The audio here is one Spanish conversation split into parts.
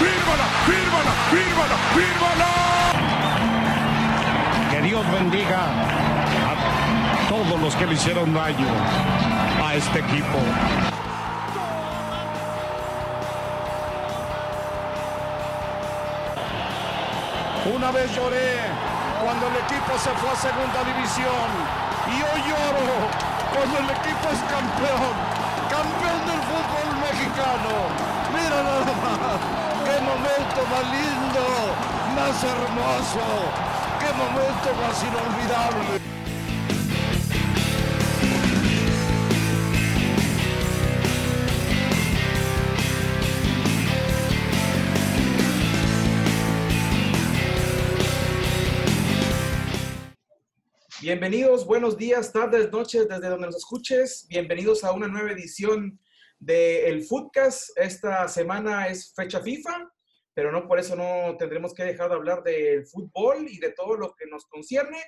fírmala, fírmala, fírmala, fírmala. Que Dios bendiga a todos los que le hicieron daño a este equipo. Una vez lloré cuando el equipo se fue a segunda división y hoy lloro cuando el equipo es campeón, campeón del fútbol mexicano. Mira nada más, qué momento más lindo, más hermoso, qué momento más inolvidable. Bienvenidos, buenos días, tardes, noches, desde donde nos escuches. Bienvenidos a una nueva edición de El Foodcast. Esta semana es fecha FIFA, pero no por eso no tendremos que dejar de hablar del fútbol y de todo lo que nos concierne.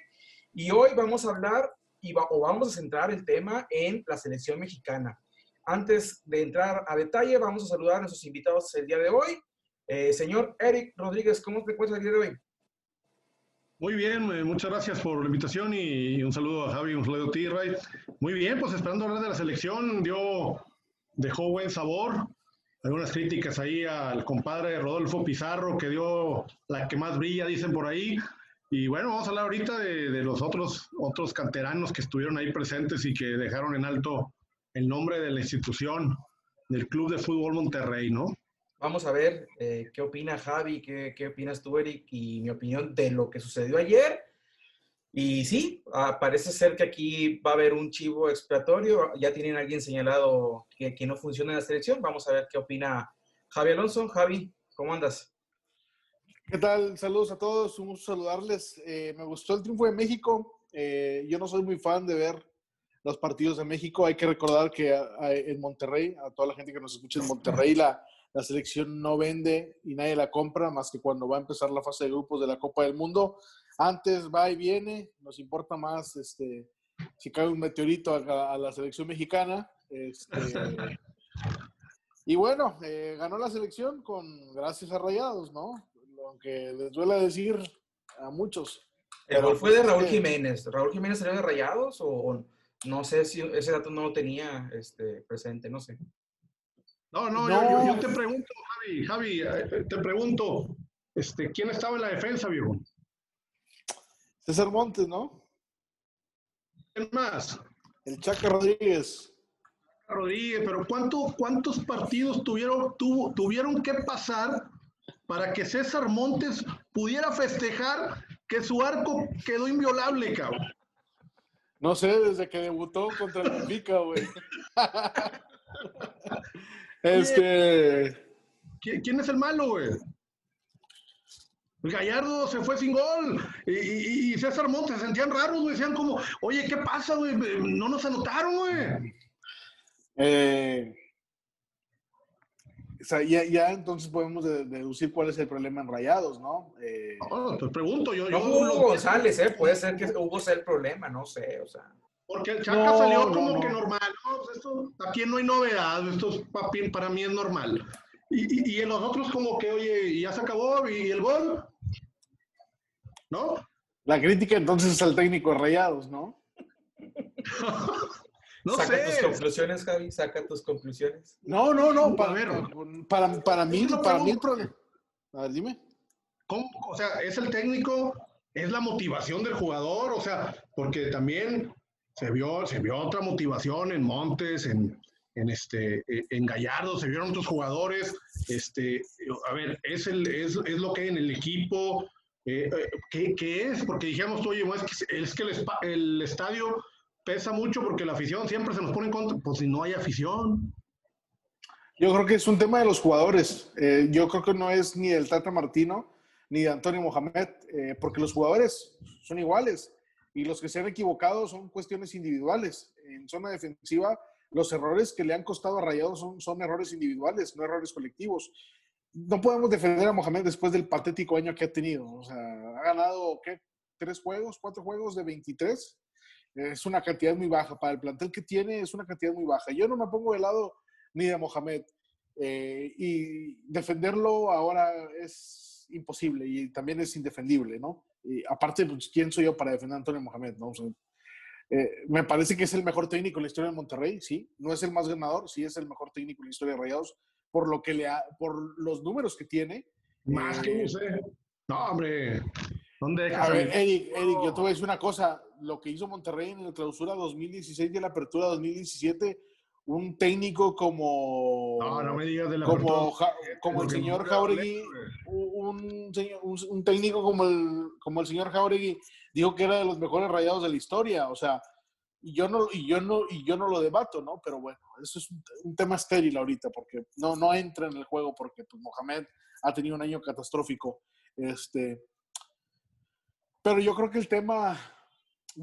Y hoy vamos a hablar y o vamos a centrar el tema en la selección mexicana. Antes de entrar a detalle, vamos a saludar a nuestros invitados el día de hoy. Eh, señor Eric Rodríguez, ¿cómo te encuentras el día de hoy? Muy bien, eh, muchas gracias por la invitación y un saludo a Javi, un saludo a ti, Ray. Muy bien, pues esperando hablar de la selección, dio, dejó buen sabor. Algunas críticas ahí al compadre Rodolfo Pizarro, que dio la que más brilla, dicen por ahí. Y bueno, vamos a hablar ahorita de, de los otros, otros canteranos que estuvieron ahí presentes y que dejaron en alto el nombre de la institución, del Club de Fútbol Monterrey, ¿no? Vamos a ver eh, qué opina Javi, qué, qué opinas tú, Eric, y mi opinión de lo que sucedió ayer. Y sí, ah, parece ser que aquí va a haber un chivo expiatorio. Ya tienen alguien señalado que, no funciona en la selección. Vamos a ver qué opina Javi Alonso. Javi, ¿cómo andas? ¿Qué tal? Saludos a todos, un gusto saludarles. Eh, me gustó el triunfo de México. Eh, yo no soy muy fan de ver los partidos de México. Hay que recordar que en Monterrey, a toda la gente que nos escucha en Monterrey, la selección no vende y nadie la compra más que cuando va a empezar la fase de grupos de la Copa del Mundo. Antes va y viene, nos importa más este, si cae un meteorito a, a la selección mexicana. Este, y bueno, eh, ganó la selección con gracias a Rayados, ¿no? Aunque les duele decir a muchos. El Pero, gol fue pues, de es Raúl Jiménez. ¿Raúl Jiménez salió de Rayados o, o no sé si ese dato no lo tenía este, presente? No sé. No, no, No. Yo, yo- yo te pregunto, Javi, Javi, eh, te pregunto, este, ¿quién estaba en la defensa, viejo? César Montes, ¿no? ¿Quién más? El Chaca Rodríguez. Rodríguez, pero ¿cuánto, ¿cuántos partidos tuvieron, tuvo- tuvieron que pasar para que César Montes pudiera festejar que su arco quedó inviolable, cabrón? No sé, desde que debutó contra el Benfica, güey. este. ¿Qui- ¿Quién es el malo, güey? Gallardo se fue sin gol y, y- y César Montes se sentían raros, güey. Decían como, oye, ¿qué pasa, güey? No nos anotaron, güey. eh, o sea, ya, ya entonces podemos de- deducir cuál es el problema en Rayados, ¿no? Eh, No, te pregunto, yo. No yo fue Hugo lo- González, ¿eh? Puede ser que Hugo sea el problema, no sé, o sea. Porque el Chaca No, salió como no. que normal. ¿no? Pues esto, aquí no hay novedad, esto es, papi, para mí es normal. Y, y, y en los otros como que, oye, ya se acabó, y el gol. ¿No? la crítica entonces es al técnico de Rayados, ¿no? No saca tus sé. conclusiones, Javi, saca tus conclusiones. No, no, no. Para, ver. para, para mí, una para mí el problema. A ver, dime. ¿Cómo? O sea, es el técnico, es la motivación del jugador, o sea, porque también se vio, se vio otra motivación en Montes, en, en este, eh, en Gallardo, se vieron otros jugadores. Este, a ver, es el, es, es lo que hay en el equipo. Eh, eh, ¿qué, es? Porque dijimos, oye, es que, es que el, estadio pesa mucho porque la afición siempre se nos pone en contra. Pues si no hay afición. Yo creo que es un tema de los jugadores. Eh, yo creo que no es ni del Tata Martino ni de Antonio Mohamed, porque los jugadores son iguales y los que se han equivocado son cuestiones individuales. En zona defensiva, los errores que le han costado a Rayados son, son errores individuales, no errores colectivos. No podemos defender a Mohamed después del patético año que ha tenido. O sea, ha ganado, ¿qué? ¿Tres juegos? ¿Cuatro juegos de 23? Es una cantidad muy baja. Para el plantel que tiene, es una cantidad muy baja. Yo no me pongo de lado ni de Mohamed. eh, y defenderlo ahora es imposible y también es indefendible, ¿no? Y aparte, pues, ¿quién soy yo para defender a Antonio Mohamed? ¿no? Eh, me parece que es el mejor técnico en la historia de Monterrey, sí. No es el más ganador, sí es el mejor técnico en la historia de Rayados, por, lo que le por los números que tiene. Más que usted. No, hombre. ¿Dónde a ver, Eric, Eric, yo te voy a decir una cosa. Lo que hizo Monterrey en la clausura 2016 y en la apertura 2017 un técnico como. No, no me digas de la Como, como el señor Jauregui, un, un, técnico como el, como el señor Jauregui dijo que era de los mejores rayados de la historia. O sea, y yo no, y yo no, y yo no lo debato, ¿no? Pero bueno, eso es un, tema estéril ahorita, porque no, no entra en el juego, porque pues, Mohamed ha tenido un año catastrófico. Este, pero yo creo que el tema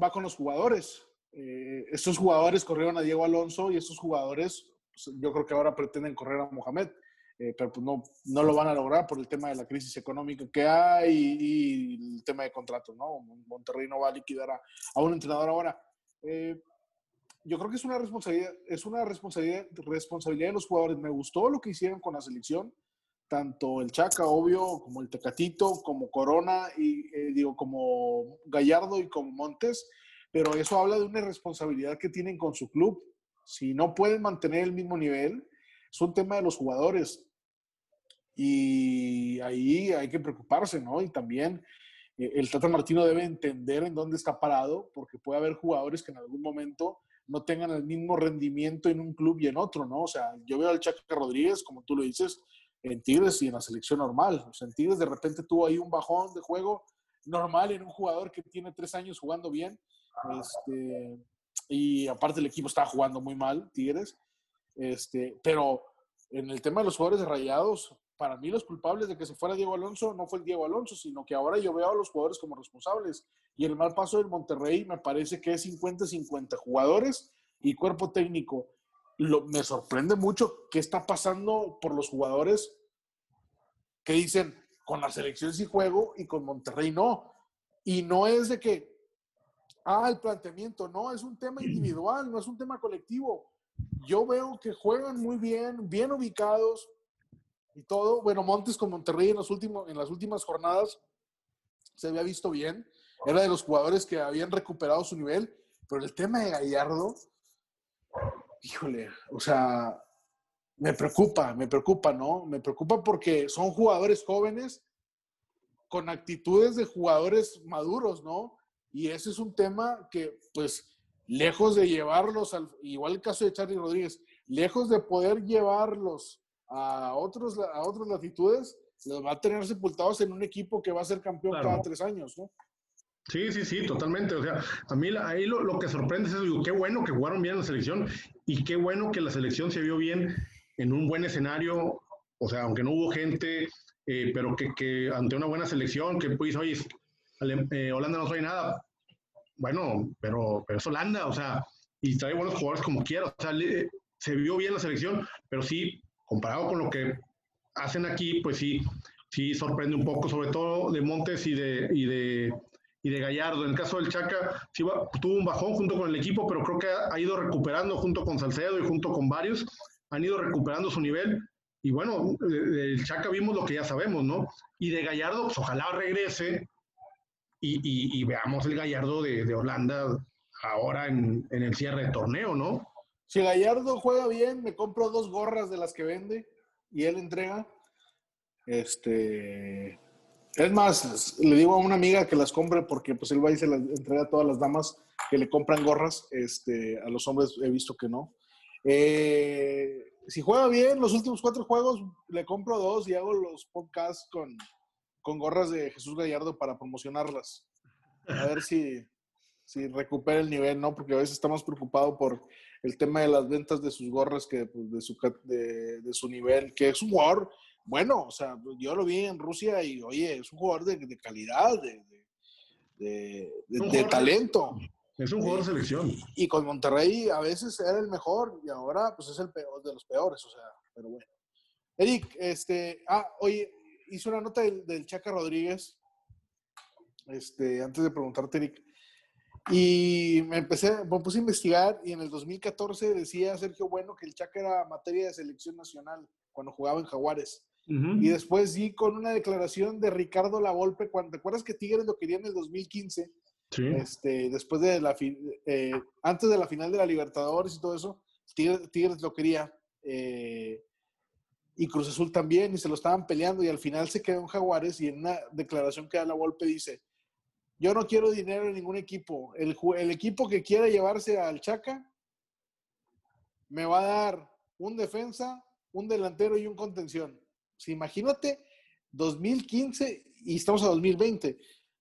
va con los jugadores. Eh, estos jugadores corrieron a Diego Alonso y estos jugadores, pues, yo creo que ahora pretenden correr a Mohamed, eh, pero pues no, no lo van a lograr por el tema de la crisis económica que hay y, el tema de contratos, ¿no? Monterrey no va a liquidar a, un entrenador ahora. Eh, yo creo que es una responsabilidad, es una responsabilidad, responsabilidad de los jugadores. Me gustó lo que hicieron con la selección, tanto el Chaca, obvio, como el Tecatito, como Corona, y digo, como Gallardo y como Montes pero eso habla de una responsabilidad que tienen con su club. Si no pueden mantener el mismo nivel, es un tema de los jugadores. Y ahí hay que preocuparse, ¿no? Y también eh, el Tata Martino debe entender en dónde está parado, porque puede haber jugadores que en algún momento no tengan el mismo rendimiento en un club y en otro, ¿no? O sea, yo veo al Chaca Rodríguez, como tú lo dices, en Tigres y en la selección normal. O sea, en Tigres de repente tuvo ahí un bajón de juego normal en un jugador que tiene tres años jugando bien este, y aparte el equipo estaba jugando muy mal, Tigres. Este, pero en el tema de los jugadores de Rayados, para mí los culpables de que se fuera Diego Alonso no fue el Diego Alonso, sino que ahora yo veo a los jugadores como responsables. Y el mal paso del Monterrey me parece que es 50-50 jugadores y cuerpo técnico. Lo, me sorprende mucho qué está pasando por los jugadores que dicen con la selección sí juego y con Monterrey no. Y no es de que ah, el planteamiento, no, es un tema individual, no es un tema colectivo. Yo veo que juegan muy bien, bien ubicados todo. Bueno, Montes con Monterrey en, los últimos, en las últimas jornadas se había visto bien. Era de los jugadores que habían recuperado su nivel, pero el tema de Gallardo, híjole, o sea, me preocupa, me preocupa, ¿no? Me preocupa porque son jugadores jóvenes con actitudes de jugadores maduros, ¿no? Y ese es un tema que, pues, lejos de llevarlos, al, igual el caso de Charlie Rodríguez, lejos de poder llevarlos a, otros, a otras latitudes, los va a tener sepultados en un equipo que va a ser campeón cada tres años, ¿no? Sí, sí, sí, totalmente. O sea, a mí ahí lo, que sorprende es, digo, qué bueno que jugaron bien la selección y qué bueno que la selección se vio bien en un buen escenario, o sea, aunque no hubo gente, eh, pero que, que, ante una buena selección, que pues, oye, eh, Holanda no trae nada. Bueno, pero, pero es Holanda, o sea, y trae buenos jugadores como quiera. O sea, se vio bien la selección, pero sí, comparado con lo que hacen aquí, pues sí, sí sorprende un poco, sobre todo de Montes y de, y de, y de Gallardo. En el caso del Chaca, sí tuvo un bajón junto con el equipo, pero creo que ha, ido recuperando junto con Salcedo y junto con varios, han ido recuperando su nivel. Y bueno, del Chaca vimos lo que ya sabemos, ¿no? Y de Gallardo, pues ojalá regrese y, veamos el Gallardo de, de Holanda ahora en, en, el cierre de torneo, ¿no? Si Gallardo juega bien, me compro dos gorras de las que vende y él entrega. Este, es más, le digo a una amiga que las compre porque pues él va y se las entrega a todas las damas que le compran gorras. Este, a los hombres he visto que no. Eh, si juega bien los últimos cuatro juegos, le compro dos y hago los podcasts con, con gorras de Jesús Gallardo para promocionarlas. A ver si, si recupera el nivel, ¿no? Porque a veces estamos preocupados por el tema de las ventas de sus gorras, que pues, de, su, de, su nivel, que es un jugador bueno, o sea, yo lo vi en Rusia y, oye, es un jugador de, calidad, de, talento. Es un jugador de selección. Y con Monterrey a veces era el mejor y ahora pues es el peor de los peores, o sea, pero bueno. Eric, este, ah, oye, hice una nota del, Chaca Rodríguez, este, antes de preguntarte, Eric, y me empecé, me puse a investigar y en el 2014 decía Sergio Bueno que el Chaca era materia de selección nacional cuando jugaba en Jaguares. Y después sí con una declaración de Ricardo Lavolpe, cuando, ¿te acuerdas que Tigres lo quería en el 2015? Sí. Este, después de la, eh, antes de la final de la Libertadores y todo eso, Tigres, lo quería. Eh, y Cruz Azul también, y se lo estaban peleando, y al final se quedó en Jaguares, y en una declaración que da la Volpe dice, yo no quiero dinero en ningún equipo, el, el equipo que quiera llevarse al Chaca, me va a dar un defensa, un delantero y un contención. imagínate, 2015 y estamos a 2020.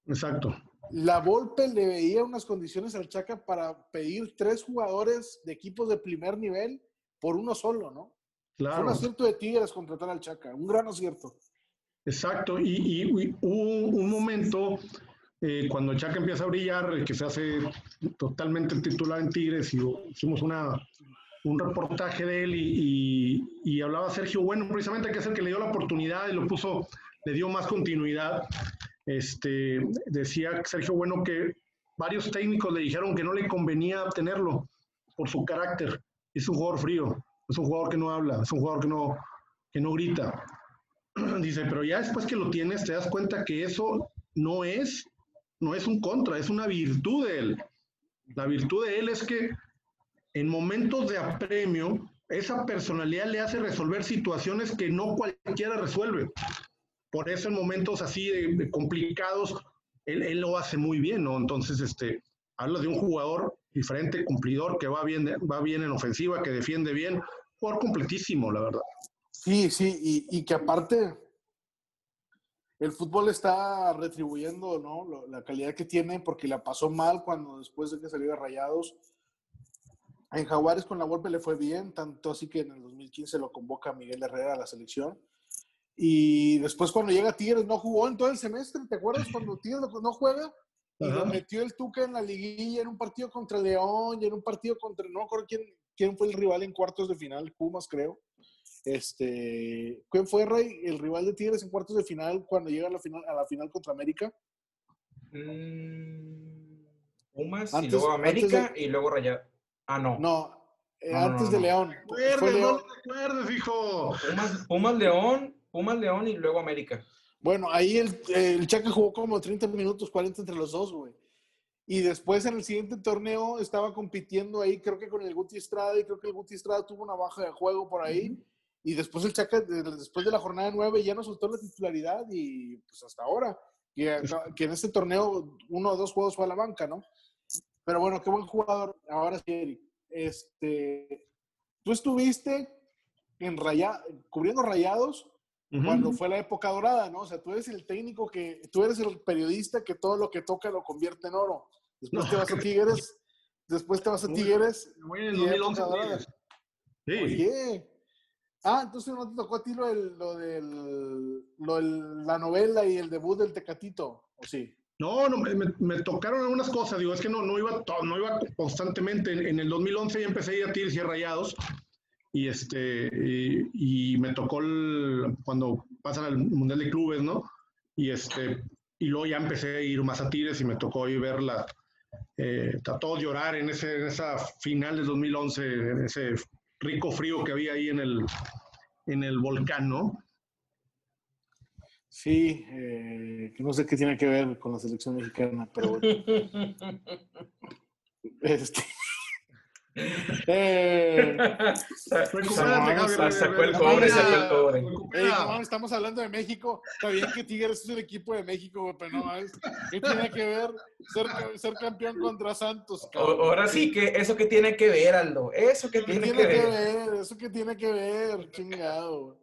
Exacto. La Volpe le veía unas condiciones al Chaca para pedir tres jugadores de equipos de primer nivel por uno solo, ¿no? Claro. Fue un acierto de Tigres contratar al Chaca, un gran acierto. Exacto, y, hubo un momento eh, cuando Chaca empieza a brillar, que se hace totalmente titular en Tigres, y hicimos una, un reportaje de él y, y, hablaba Sergio Bueno, precisamente que es el que le dio la oportunidad y lo puso, le dio más continuidad. Este, decía Sergio Bueno que varios técnicos le dijeron que no le convenía tenerlo por su carácter. Es un jugador frío, es un jugador que no habla, es un jugador que no, que no grita. Dice, pero ya después que lo tienes te das cuenta que eso no es, no es un contra, es una virtud de él. La virtud de él es que en momentos de apremio, esa personalidad le hace resolver situaciones que no cualquiera resuelve. Por eso en momentos así complicados, él, lo hace muy bien, ¿no? Entonces, este, habla de un jugador diferente, cumplidor, que va bien, va bien en ofensiva, que defiende bien, jugador completísimo, la verdad. Sí, sí, y que aparte el fútbol está retribuyendo, ¿no? La calidad que tiene porque la pasó mal cuando después de que salió de Rayados en Jaguares con la Volpe le fue bien, tanto así que en el 2015 lo convoca Miguel Herrera a la selección. Y después cuando llega Tigres no jugó en todo el semestre, ¿te acuerdas cuando Tigres no juega? Y lo metió el Tuca en la liguilla, en un partido contra León y en un partido contra, no recuerdo quién, quién fue el rival en cuartos de final, Pumas creo. Este, ¿Quién fue Rey, el rival de Tigres en cuartos de final cuando llega a la final, a la final contra América? Mm, Pumas y luego América y luego Rayado. Ah, no. No, eh, antes de León. Fue León. No hijo. Pumas, León, Pumas León y luego América. Bueno, ahí el, el Chaca jugó como 30 minutos, 40 entre los dos, güey. Y después en el siguiente torneo estaba compitiendo ahí, creo que con el Guti Estrada, y creo que el Guti Estrada tuvo una baja de juego por ahí. Y después el Chaca, después de la jornada 9, ya no soltó la titularidad y pues hasta ahora. Que, que en este torneo uno o dos juegos fue a la banca, ¿no? Pero bueno, qué buen jugador. Ahora sí, Este, tú estuviste en raya, cubriendo rayados cuando fue la época dorada, ¿no? O sea, tú eres el técnico que, tú eres el periodista que todo lo que toca lo convierte en oro. Después te vas a Tigres, después te vas a Tigres. Muy en 2011. Sí. Oye. Ah, entonces no te tocó a ti lo, del, lo, del, lo de la novela y el debut del Tecatito, ¿o sí? No, no me, tocaron algunas cosas, digo, es que no, no, iba, no iba constantemente. En, el 2011 ya empecé a ir a tiros y rayados y, este, y, me tocó cuando pasan al Mundial de Clubes, ¿no? Y, este, y luego ya empecé a ir más a tires y me tocó ir verla, eh, trató de llorar en, ese, en esa final del 2011, en ese rico frío que había ahí en el, en el volcán, ¿no? Sí, eh, no sé qué tiene que ver con la selección mexicana, pero bueno. este. Eh, sacó el cobre, sacó el cobre. estamos hablando de México. Está bien que Tigres es el equipo de México, pero no, ¿qué tiene que ver ser, ser campeón contra Santos? Ahora sí, que eso que tiene que ver, Aldo. Eso que tiene, que, ver? Eso que tiene que ver, chingado.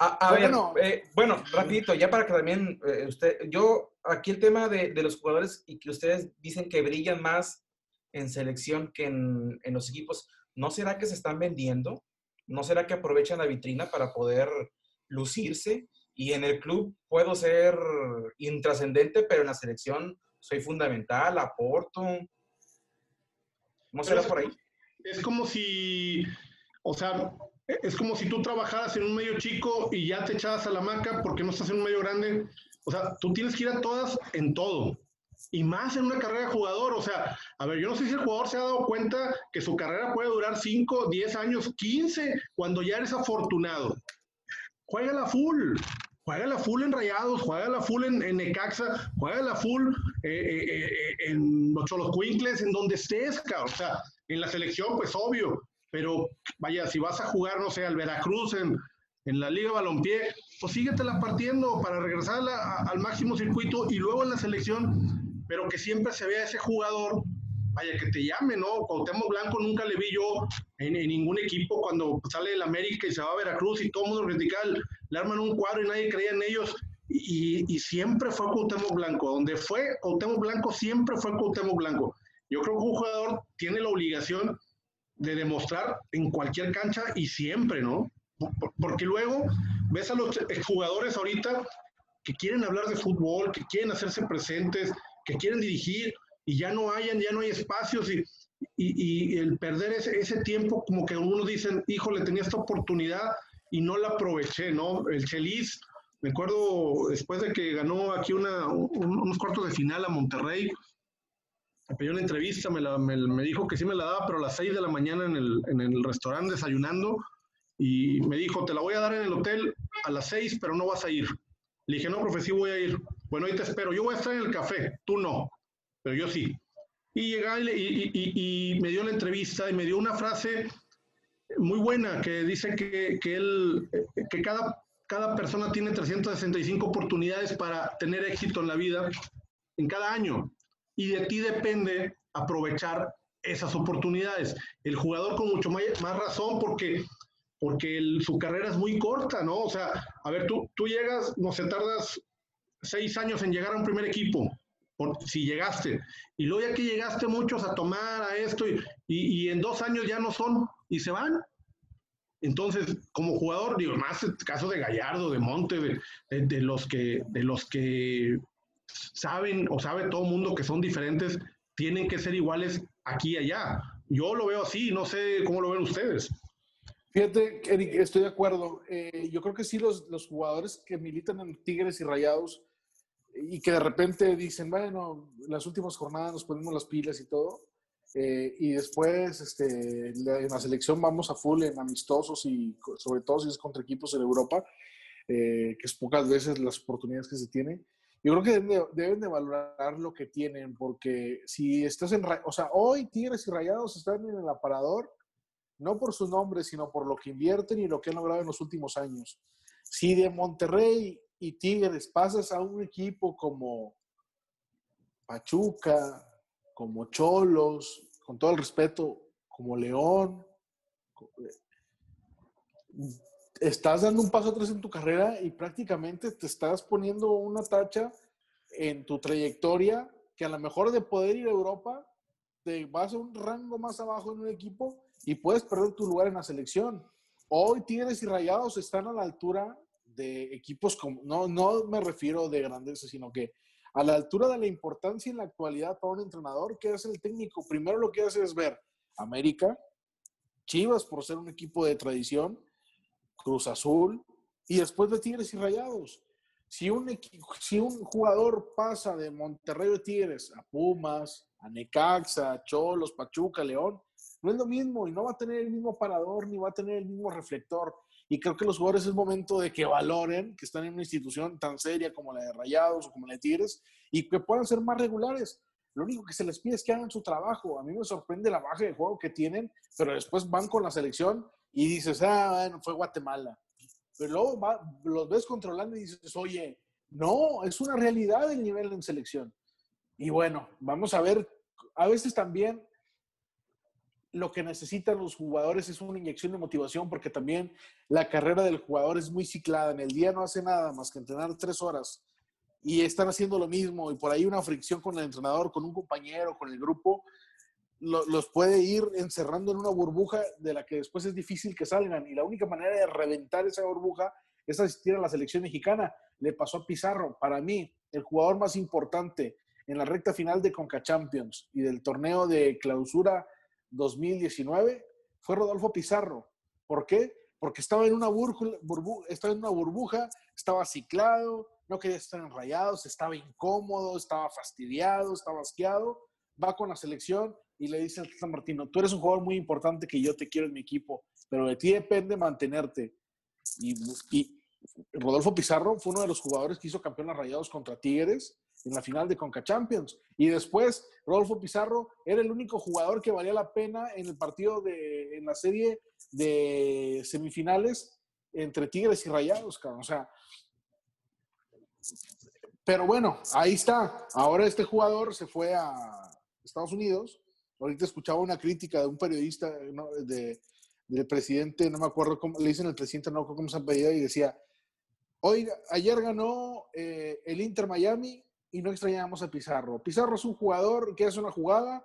A, ver, eh, bueno, rapidito, ya para que también eh, usted, yo, aquí el tema de, los jugadores y que ustedes dicen que brillan más en selección que en, los equipos, ¿no será que se están vendiendo? ¿No será que aprovechan la vitrina para poder lucirse? Y en el club puedo ser intrascendente, pero en la selección soy fundamental, aporto. ¿No será por ahí? Es como si, o sea, es como si tú trabajaras en un medio chico y ya te echabas a la maca porque no estás en un medio grande. O sea, tú tienes que ir a todas en todo. Y más en una carrera de jugador. O sea, a ver, yo no sé si el jugador se ha dado cuenta que su carrera puede durar 5, 10 años, 15, cuando ya eres afortunado. juega la full. Juega la full en Rayados, juega la full en, en Necaxa, juega la full eh, eh, eh, en los Cholos en donde estés. O sea, en la selección, pues obvio. Pero vaya, si vas a jugar, no sé, al Veracruz en, en la Liga Balompié, pues síguetela partiendo para regresar al máximo circuito y luego en la selección, pero que siempre se vea ese jugador, vaya, que te llame, ¿no? Cuauhtémoc Blanco nunca le vi yo en, ningún equipo cuando sale el América y se va a Veracruz y todo el mundo radical, le arman un cuadro y nadie creía en ellos. Y, y siempre fue Cuauhtémoc Blanco. Donde fue Cuauhtémoc Blanco, siempre fue Cuauhtémoc Blanco. Yo creo que un jugador tiene la obligación de demostrar en cualquier cancha y siempre, ¿no? Porque luego ves a los jugadores ahorita que quieren hablar de fútbol, que quieren hacerse presentes, que quieren dirigir y ya no hayan, ya no hay espacios y, y, el perder ese, ese, tiempo como que uno dicen, híjole, tenía esta oportunidad y no la aproveché, ¿no? El Chelis, me acuerdo después de que ganó aquí una, unos cuartos de final a Monterrey, me pidió una entrevista, me, la, me, me, dijo que sí me la daba, pero a las 6 de la mañana en el, en el restaurante desayunando, y me dijo, te la voy a dar en el hotel a las seis, pero no vas a ir. Le dije, no, profe, sí voy a ir. Bueno, ahí te espero. Yo voy a estar en el café, tú no, pero yo sí. Y llega y, y, me dio la entrevista y me dio una frase muy buena que dice que, que, él, que cada, cada persona tiene 365 oportunidades para tener éxito en la vida en cada año. Y de ti depende aprovechar esas oportunidades. El jugador con mucho más razón porque porque su carrera es muy corta, ¿no? O sea, a ver, tú, tú llegas, no sé, tardas seis años en llegar a un primer equipo, si llegaste, y luego ya que llegaste muchos a tomar a esto, y, y, en dos años ya no son, y se van. Entonces, como jugador, digo, más el caso de Gallardo, de Monte, de, de, los, que, de los que saben o sabe todo mundo que son diferentes, tienen que ser iguales aquí y allá. Yo lo veo así, no sé cómo lo ven ustedes. Fíjate, Eric, estoy de acuerdo. Eh, yo creo que sí, los, los, jugadores que militan en Tigres y Rayados y que de repente dicen, bueno, las últimas jornadas nos ponemos las pilas y todo, eh, y después este, en la selección vamos a full en amistosos y sobre todo si es contra equipos en Europa, eh, que es pocas veces las oportunidades que se tienen. Yo creo que deben de, deben de, valorar lo que tienen, porque si estás en, o sea, hoy Tigres y Rayados están en el aparador no por su nombre, sino por lo que invierten y lo que han logrado en los últimos años. Si de Monterrey y Tigres pasas a un equipo como Pachuca, como Cholos, con todo el respeto, como León, estás dando un paso atrás en tu carrera y prácticamente te estás poniendo una tacha en tu trayectoria que a lo mejor de poder ir a Europa, te vas a un rango más abajo en un equipo y puedes perder tu lugar en la selección. Hoy Tigres y Rayados están a la altura de equipos como, no, no me refiero de grandeza, sino que a la altura de la importancia en la actualidad para un entrenador, que es el técnico? Primero lo que hace es ver América, Chivas por ser un equipo de tradición, Cruz Azul, y después de Tigres y Rayados. Si un, si un jugador pasa de Monterrey de Tigres a Pumas, a Necaxa, a Cholos, Pachuca, León, no es lo mismo y no va a tener el mismo parador ni va a tener el mismo reflector. Y creo que los jugadores es momento de que valoren que están en una institución tan seria como la de Rayados o como la de Tigres y que puedan ser más regulares. Lo único que se les pide es que hagan su trabajo. A mí me sorprende la baja de juego que tienen, pero después van con la selección y dices, ah, bueno, fue Guatemala. Pero luego los ves controlando y dices, oye, no, es una realidad el nivel en selección. Y bueno, vamos a ver, a veces también lo que necesitan los jugadores es una inyección de motivación porque también la carrera del jugador es muy ciclada. En el día no hace nada más que entrenar tres horas y están haciendo lo mismo y por ahí una fricción con el entrenador, con un compañero, con el grupo, los puede ir encerrando en una burbuja de la que después es difícil que salgan. Y la única manera de reventar esa burbuja es asistir a la selección mexicana. Le pasó a Pizarro. Para mí, el jugador más importante en la recta final de Conca Champions y del torneo de clausura 2019 fue Rodolfo Pizarro. ¿Por qué? Porque estaba en una, burbuja, estaba en ciclado, no quería estar enrayados, estaba incómodo, estaba fastidiado, estaba asqueado. Va con la selección y le dice al San Martino, tú eres un jugador muy importante que yo te quiero en mi equipo, pero de ti depende mantenerte. Y, Rodolfo Pizarro fue uno de los jugadores que hizo campeón a Rayados contra Tigres en la final de Conca Champions. Y después, Rodolfo Pizarro era el único jugador que valía la pena en el partido de, en la serie de semifinales entre Tigres y Rayados, cabrón. O sea, pero bueno, ahí está. Ahora este jugador se fue a Estados Unidos. Ahorita escuchaba una crítica de un periodista de, del presidente, no me acuerdo cómo, le dicen el presidente, no me acuerdo cómo se apellida, y decía, hoy, ayer ganó eh, el Inter Miami y no extrañamos a Pizarro. Pizarro es un jugador que hace una jugada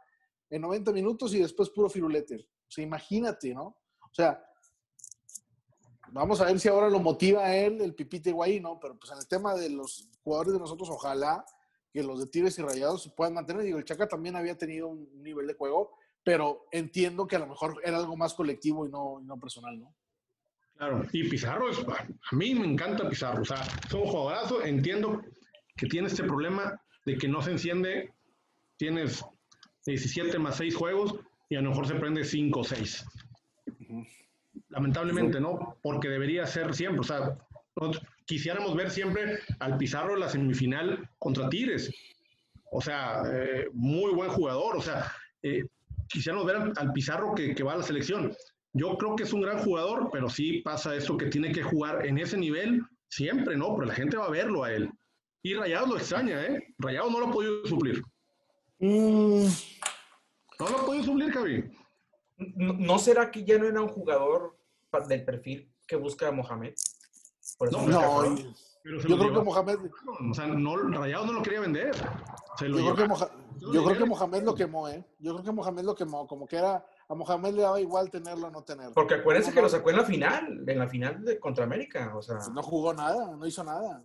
en 90 minutos y después puro firulete. O sea, imagínate, ¿no? O sea, vamos a ver si ahora lo motiva él el Pipite Guay, ¿no? Pero pues en el tema de los jugadores de nosotros, ojalá que los de Tigres y Rayados se puedan mantener. Digo, el Chaca también había tenido un nivel de juego, pero entiendo que a lo mejor era algo más colectivo y no, no personal, ¿no? Claro, y Pizarro, es, a mí me encanta Pizarro, o sea, es un jugadorazo, entiendo que tiene este problema de que no se enciende, tienes 17 más 6 juegos y a lo mejor se prende 5 o 6. Lamentablemente, ¿no? Porque debería ser siempre, o sea, quisiéramos ver siempre al Pizarro en la semifinal contra Tigres. O sea, eh, muy buen jugador, o sea, eh, quisiéramos ver al, Pizarro que, que, va a la selección. Yo creo que es un gran jugador, pero sí pasa eso que tiene que jugar en ese nivel siempre, ¿no? Pero la gente va a verlo a él. Y Rayado lo extraña, ¿eh? Rayado no lo ha podido suplir. Mm. No lo ha podido suplir, Javi. ¿No, será que ya no era un jugador del perfil que busca Mohamed? no, no yo creo que Mohamed. O sea, no, Rayado no lo quería vender. yo, creo que, yo creo que Mohamed lo quemó, ¿eh? Yo creo que Mohamed lo quemó. Como que era. A Mohamed le daba igual tenerlo o no tenerlo. Porque acuérdense que lo sacó en la final, en la final de contra América. O sea. Pues no jugó nada, no hizo nada.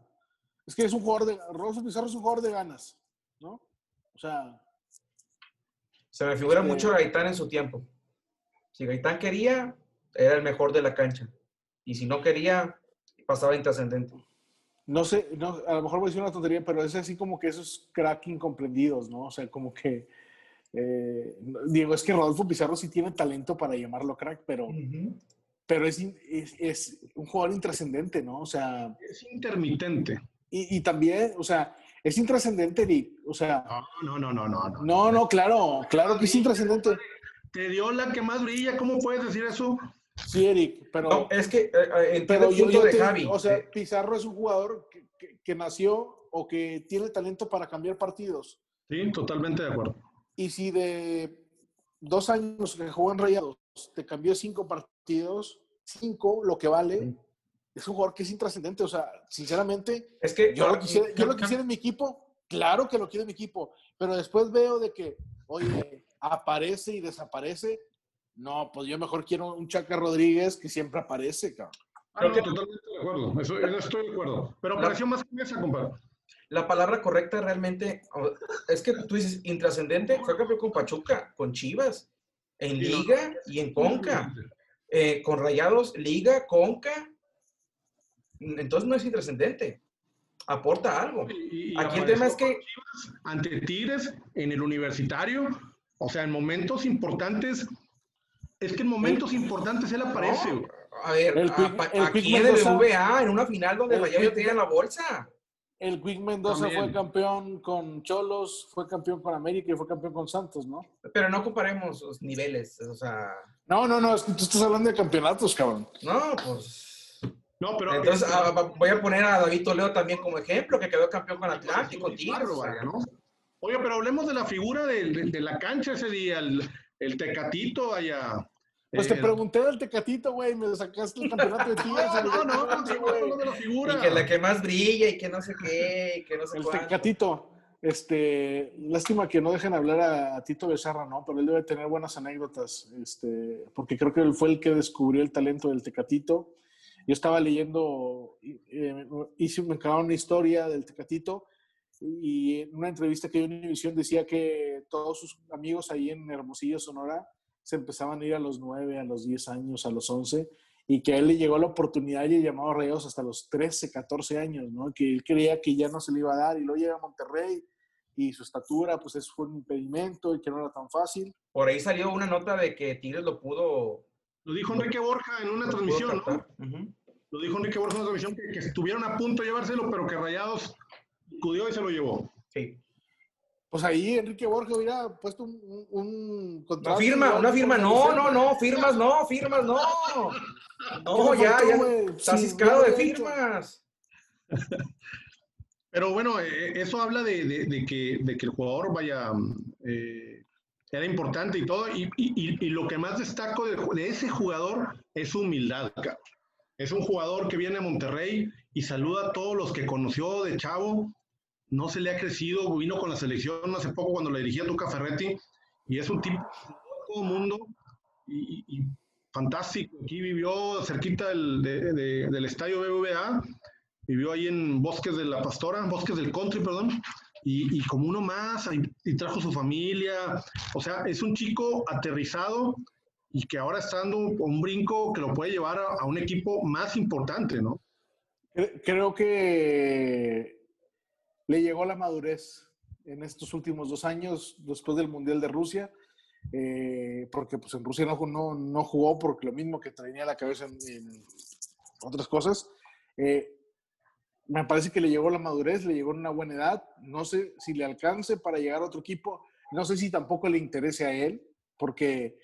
Es que es un jugador de. Rolfo Pizarro es un jugador de ganas, ¿no? O sea. Se me figura mucho Gaitán en su tiempo. Si Gaitán quería, era el mejor de la cancha. Y si no quería, pasaba intrascendente. No sé, no, a lo mejor voy a decir una tontería, pero es así como que esos crack incomprendidos, ¿no? O sea, como que. Eh, digo, es que Rodolfo Pizarro sí tiene talento para llamarlo crack, pero, pero es, es, es, un jugador intrascendente, ¿no? O sea. Es intermitente. Y, y también, o sea, es intrascendente, Eric. O sea. No, no, no, no, no. No, no, claro, claro que es intrascendente. Te dio la que más brilla, ¿cómo puedes decir eso? Sí, Eric, pero. No, es que. Eh, pero yo, yo de Javi. O sea, Pizarro es un jugador que, que, nació o que tiene talento para cambiar partidos. Sí, totalmente de acuerdo. Y si de dos años que jugó en Rayados te cambió cinco partidos, cinco, lo que vale, es un jugador que es intrascendente. O sea, sinceramente, es que yo, lo quisiera, yo lo quisiera en mi equipo. Claro que lo quiero en mi equipo, pero después veo de que, oye, aparece y desaparece. No, pues yo mejor quiero un Chaca Rodríguez que siempre aparece, cabrón. Ah, no, totalmente de acuerdo. Eso, estoy de acuerdo. Pero apareció más que esa, compadre. La palabra correcta realmente es que tú dices intrascendente. Fue campeón con Pachuca, con Chivas, en Liga y en Conca. Eh, con Rayados, Liga, Conca. Entonces no es intrascendente. Aporta algo. Aquí el tema es que. Ante Tigres, en el universitario, o sea, en momentos importantes, es que en momentos importantes él aparece. a ver, el, aquí en el BVA, en una final donde Rayados tenía la bolsa. El Quick Mendoza fue campeón con Cholos, fue campeón con América y fue campeón con Santos, ¿no? Pero no comparemos los niveles, o sea... No, no, no, es que tú estás hablando de campeonatos, cabrón. No, pues... No, pero... Entonces ah, voy a poner a David Toledo también como ejemplo, que quedó campeón con Atlántico, Tigres. ¿no? Oye, pero hablemos de la figura de, de, la cancha ese día, el, el Tecatito allá. Pues te pregunté del Tecatito, güey, me sacaste el campeonato de Tigres. no, no, no, no, de la figura. Y que la que más brilla y que no sé qué, y que no sé El Tecatito. Este, lástima que no dejen hablar a, Tito Becerra, ¿no? Pero él debe tener buenas anécdotas, este, porque creo que él fue el que descubrió el talento del Tecatito. Yo estaba leyendo, eh, hice, me una historia del Tecatito y en una entrevista que dio en Univisión decía que todos sus amigos ahí en Hermosillo, Sonora, se empezaban a ir a los 9, a los 10 años, a los 11, y que a él le llegó la oportunidad y llamaba a Rayados hasta los 13, 14 años, ¿no? Que él creía que ya no se le iba a dar, y luego llega a Monterrey y su estatura, pues eso fue un impedimento y que no era tan fácil. Por ahí salió una nota de que Tigres lo pudo... Lo dijo Enrique Borja en una transmisión, ¿no? lo dijo Enrique Borges en comisión, que, que, estuvieron a punto de llevárselo, pero que Rayados acudió y se lo llevó. Sí. Pues ahí Enrique Borges hubiera puesto un, un, un contrato. Una firma, una firma, no, no, no, firmas no, firmas no. No, ya, ya, está ciscado de firmas. Pero bueno, eh, eso habla de, de, de, que, de que el jugador vaya, eh, era importante y todo. Y, y, y, lo que más destaco de, ese jugador es su humildad. Es un jugador que viene a Monterrey y saluda a todos los que conoció de chavo. No se le ha crecido, vino con la selección hace poco cuando le dirigía Tuca Ferretti y es un tipo de todo mundo y, fantástico. Aquí vivió cerquita del, de, del estadio BBVA vivió ahí en Bosques de la Pastora, Bosques del Country, perdón, y, y como uno más, y trajo su familia, o sea, es un chico aterrizado y que ahora está dando un brinco que lo puede llevar a, a un equipo más importante, ¿no? Creo que le llegó la madurez en estos últimos dos años, después del Mundial de Rusia, eh, porque pues en Rusia no, no, no, jugó porque lo mismo que traía la cabeza en, en otras cosas. Eh, me parece que le llegó la madurez, le llegó en una buena edad. No sé si le alcance para llegar a otro equipo. No sé si tampoco le interese a él, porque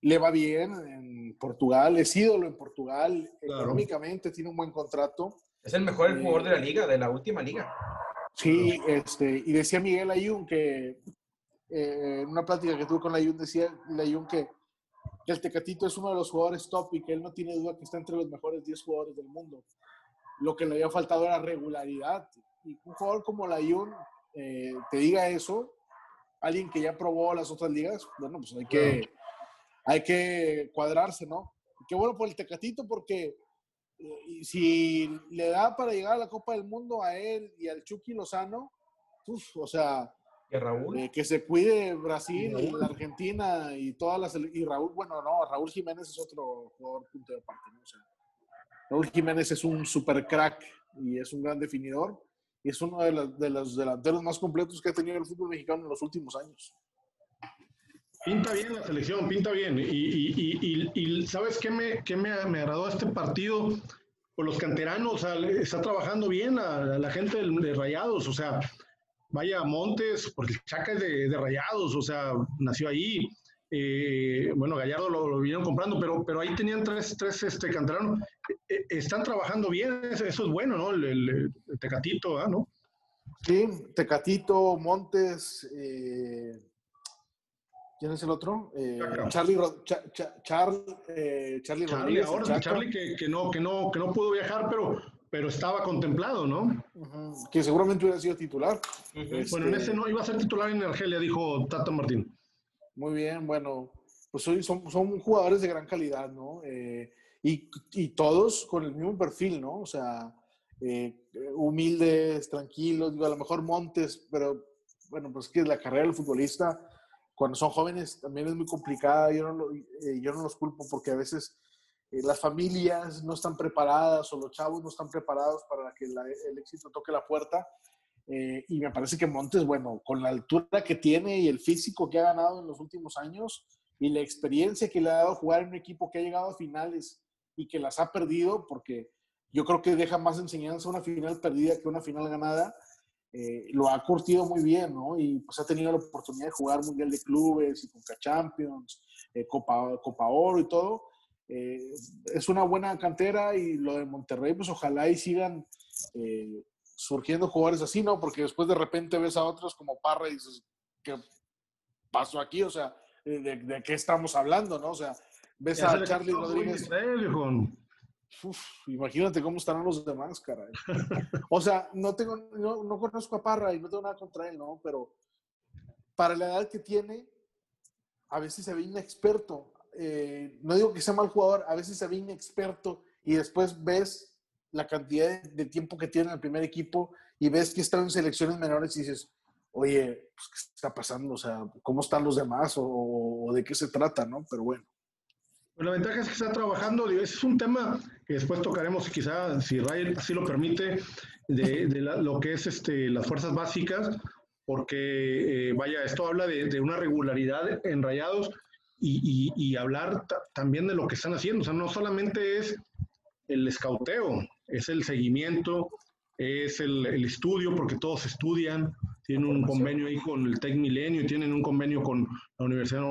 le va bien en Portugal, es ídolo en Portugal, claro. económicamente tiene un buen contrato. Es el mejor eh, jugador de la liga, de la última liga. Sí, este, y decía Miguel Ayun que eh, en una plática que tuve con Ayun, decía Ayun que, que el Tecatito es uno de los jugadores top y que él no tiene duda que está entre los mejores 10 jugadores del mundo lo que le había faltado era regularidad. Y un jugador como la Jun eh, te diga eso, alguien que ya probó las otras ligas, bueno, pues hay que, hay que cuadrarse, ¿no? Qué bueno por el Tecatito, porque eh, si le da para llegar a la Copa del Mundo a él y al Chucky Lozano, uf, o sea, Raúl? Eh, que se cuide Brasil, y la Argentina y todas las. Y Raúl, bueno, no, Raúl Jiménez es otro jugador punto de parte, ¿no? O sea, Raúl Jiménez es un super crack y es un gran definidor. Y es uno de, de los delanteros más completos que ha tenido el fútbol mexicano en los últimos años. Pinta bien la selección, pinta bien. Y, y, y, y ¿sabes qué, me, qué me, me, agradó este partido? Por los canteranos, o sea, está trabajando bien la, la gente de, Rayados, o sea, vaya Montes, porque Chaca es de, de Rayados, o sea, nació ahí. Eh, bueno, Gallardo lo, lo, vinieron comprando, pero, pero ahí tenían tres, tres este, canteranos. Eh, están trabajando bien, eso es bueno, ¿no? El, el, el Tecatito, ¿ah, ¿no? Sí, Tecatito, Montes, eh, ¿quién es el otro? Eh, Charlie, Cha, Cha, Char, eh, Charlie, Charlie Rodríguez. Ahora, Charlie que, que, no, que, no, que no pudo viajar, pero, pero estaba contemplado, ¿no? Uh -huh. Que seguramente hubiera sido titular. Uh -huh. este... Bueno, en ese no iba a ser titular en Argelia, dijo Tata Martín. Muy bien, bueno, pues son, son jugadores de gran calidad, ¿no? Eh, y, y, todos con el mismo perfil, ¿no? O sea, eh, humildes, tranquilos, digo, a lo mejor Montes, pero bueno, pues que la carrera del futbolista, cuando son jóvenes, también es muy complicada. Yo no, eh, yo no los culpo porque a veces eh, las familias no están preparadas o los chavos no están preparados para que la, el éxito toque la puerta. Eh, y me parece que Montes, bueno, con la altura que tiene y el físico que ha ganado en los últimos años y la experiencia que le ha dado jugar en un equipo que ha llegado a finales y que las ha perdido, porque yo creo que deja más enseñanza una final perdida que una final ganada, eh, lo ha curtido muy bien, ¿no? Y pues ha tenido la oportunidad de jugar Mundial de Clubes y Conca Champions, eh, Copa, Copa Oro y todo. Eh, es una buena cantera y lo de Monterrey, pues ojalá y sigan surgiendo jugadores así, ¿no? Porque después de repente ves a otros como Parra y dices, ¿qué pasó aquí? O sea, ¿de, de qué estamos hablando, no? O sea, ves a Charlie Rodríguez. Israel, Uf, imagínate cómo estarán los demás, caray. O sea, no tengo, no, no, conozco a Parra y no tengo nada contra él, ¿no? Pero para la edad que tiene, a veces se ve inexperto. Eh, no digo que sea mal jugador, a veces se ve inexperto y después ves la cantidad de tiempo que tiene el primer equipo y ves que están en selecciones menores y dices, oye, pues, ¿qué está pasando? O sea, ¿cómo están los demás? O, o de qué se trata, ¿no? Pero bueno. Bueno, la ventaja es que está trabajando, ese es un tema que después tocaremos, quizá, si Ray así lo permite, de, de la, lo que es este, las fuerzas básicas, porque, eh, vaya, esto habla de, de, una regularidad en rayados y, y, y hablar también de lo que están haciendo. O sea, no solamente es el escauteo, es el seguimiento, es el, el, estudio, porque todos estudian, tienen un convenio ahí con el Tec Milenio y tienen un convenio con la universidad,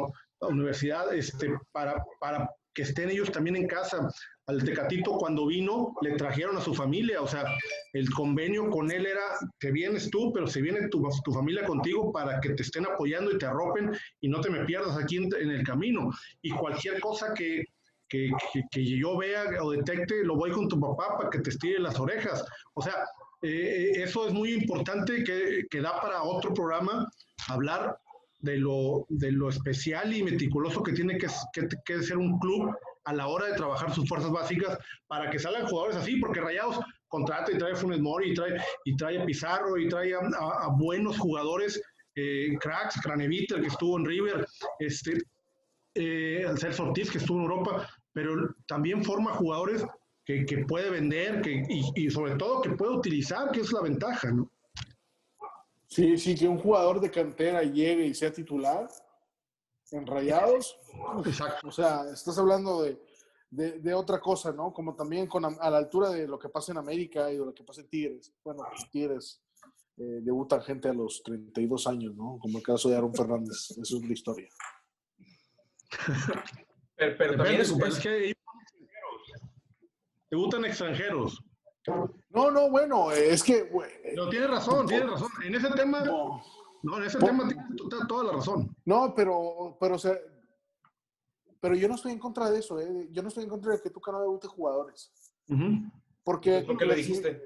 la universidad este, para, para que estén ellos también en casa. Al Tecatito cuando vino le trajeron a su familia, o sea, el convenio con él era, te vienes tú, pero se viene tu, tu familia contigo para que te estén apoyando y te arropen y no te me pierdas aquí en, el camino. Y cualquier cosa que, que, que, que, yo vea o detecte, lo voy con tu papá para que te estire las orejas. O sea, eh, eso es muy importante que, que, da para otro programa hablar de lo, de lo especial y meticuloso que tiene que, que, que, ser un club a la hora de trabajar sus fuerzas básicas para que salgan jugadores así, porque Rayados contrata y trae Funes Mori y trae, y trae a Pizarro y trae a, buenos jugadores, eh, cracks, Craneviter que estuvo en River, este, eh, Ortiz que estuvo en Europa, pero también forma jugadores que, que puede vender que, y, y, sobre todo que puede utilizar, que es la ventaja, ¿no? Sí, sí, que un jugador de cantera llegue y sea titular en Rayados. Exacto. O sea, estás hablando de, de, de, otra cosa, ¿no? Como también con, a la altura de lo que pasa en América y de lo que pasa en Tigres. Bueno, pues Tigres eh, debutan gente a los 32 años, ¿no? Como el caso de Aaron Fernández. Eso es la historia. pero, pero también es, es que debutan extranjeros. No, no, bueno, es que. No, tiene razón, tiene razón. En ese tema. No, no en ese por, tema tiene toda la razón. No, pero, pero, o sea. Pero yo no estoy en contra de eso, ¿eh? Yo no estoy en contra de que tú no debute jugadores. Uh -huh. Porque. ¿Por qué le dijiste?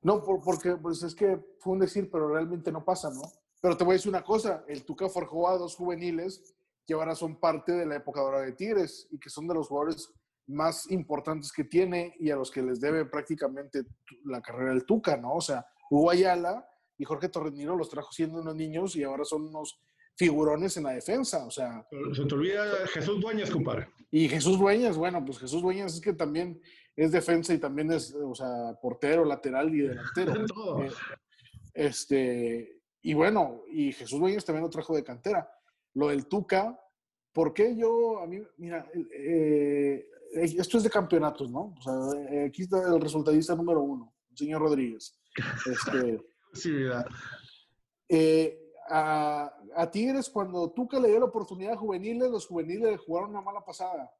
No, por, porque pues es que fue un decir, pero realmente no pasa, ¿no? Pero te voy a decir una cosa: el Tuca forjó a dos juveniles que ahora son parte de la época dorada de Tigres y que son de los jugadores más importantes que tiene y a los que les debe prácticamente la carrera del Tuca, ¿no? O sea, Hugo Ayala y Jorge Torrenino los trajo siendo unos niños y ahora son unos figurones en la defensa, o sea... Se te olvida Jesús Dueñas, compadre. Y Jesús Dueñas, bueno, pues Jesús Dueñas es que también es defensa y también es, o sea, portero, lateral y delantero. Todo. Eh, este, y bueno, y Jesús Dueñas también lo trajo de cantera. Lo del Tuca, ¿por qué yo, a mí, mira, eh, esto es de campeonatos, ¿no? O sea, aquí está el resultadista número uno, el señor Rodríguez. Este, Eh, a, a, Tigres, cuando Tuca le dio la oportunidad a juveniles, los juveniles le jugaron una mala pasada.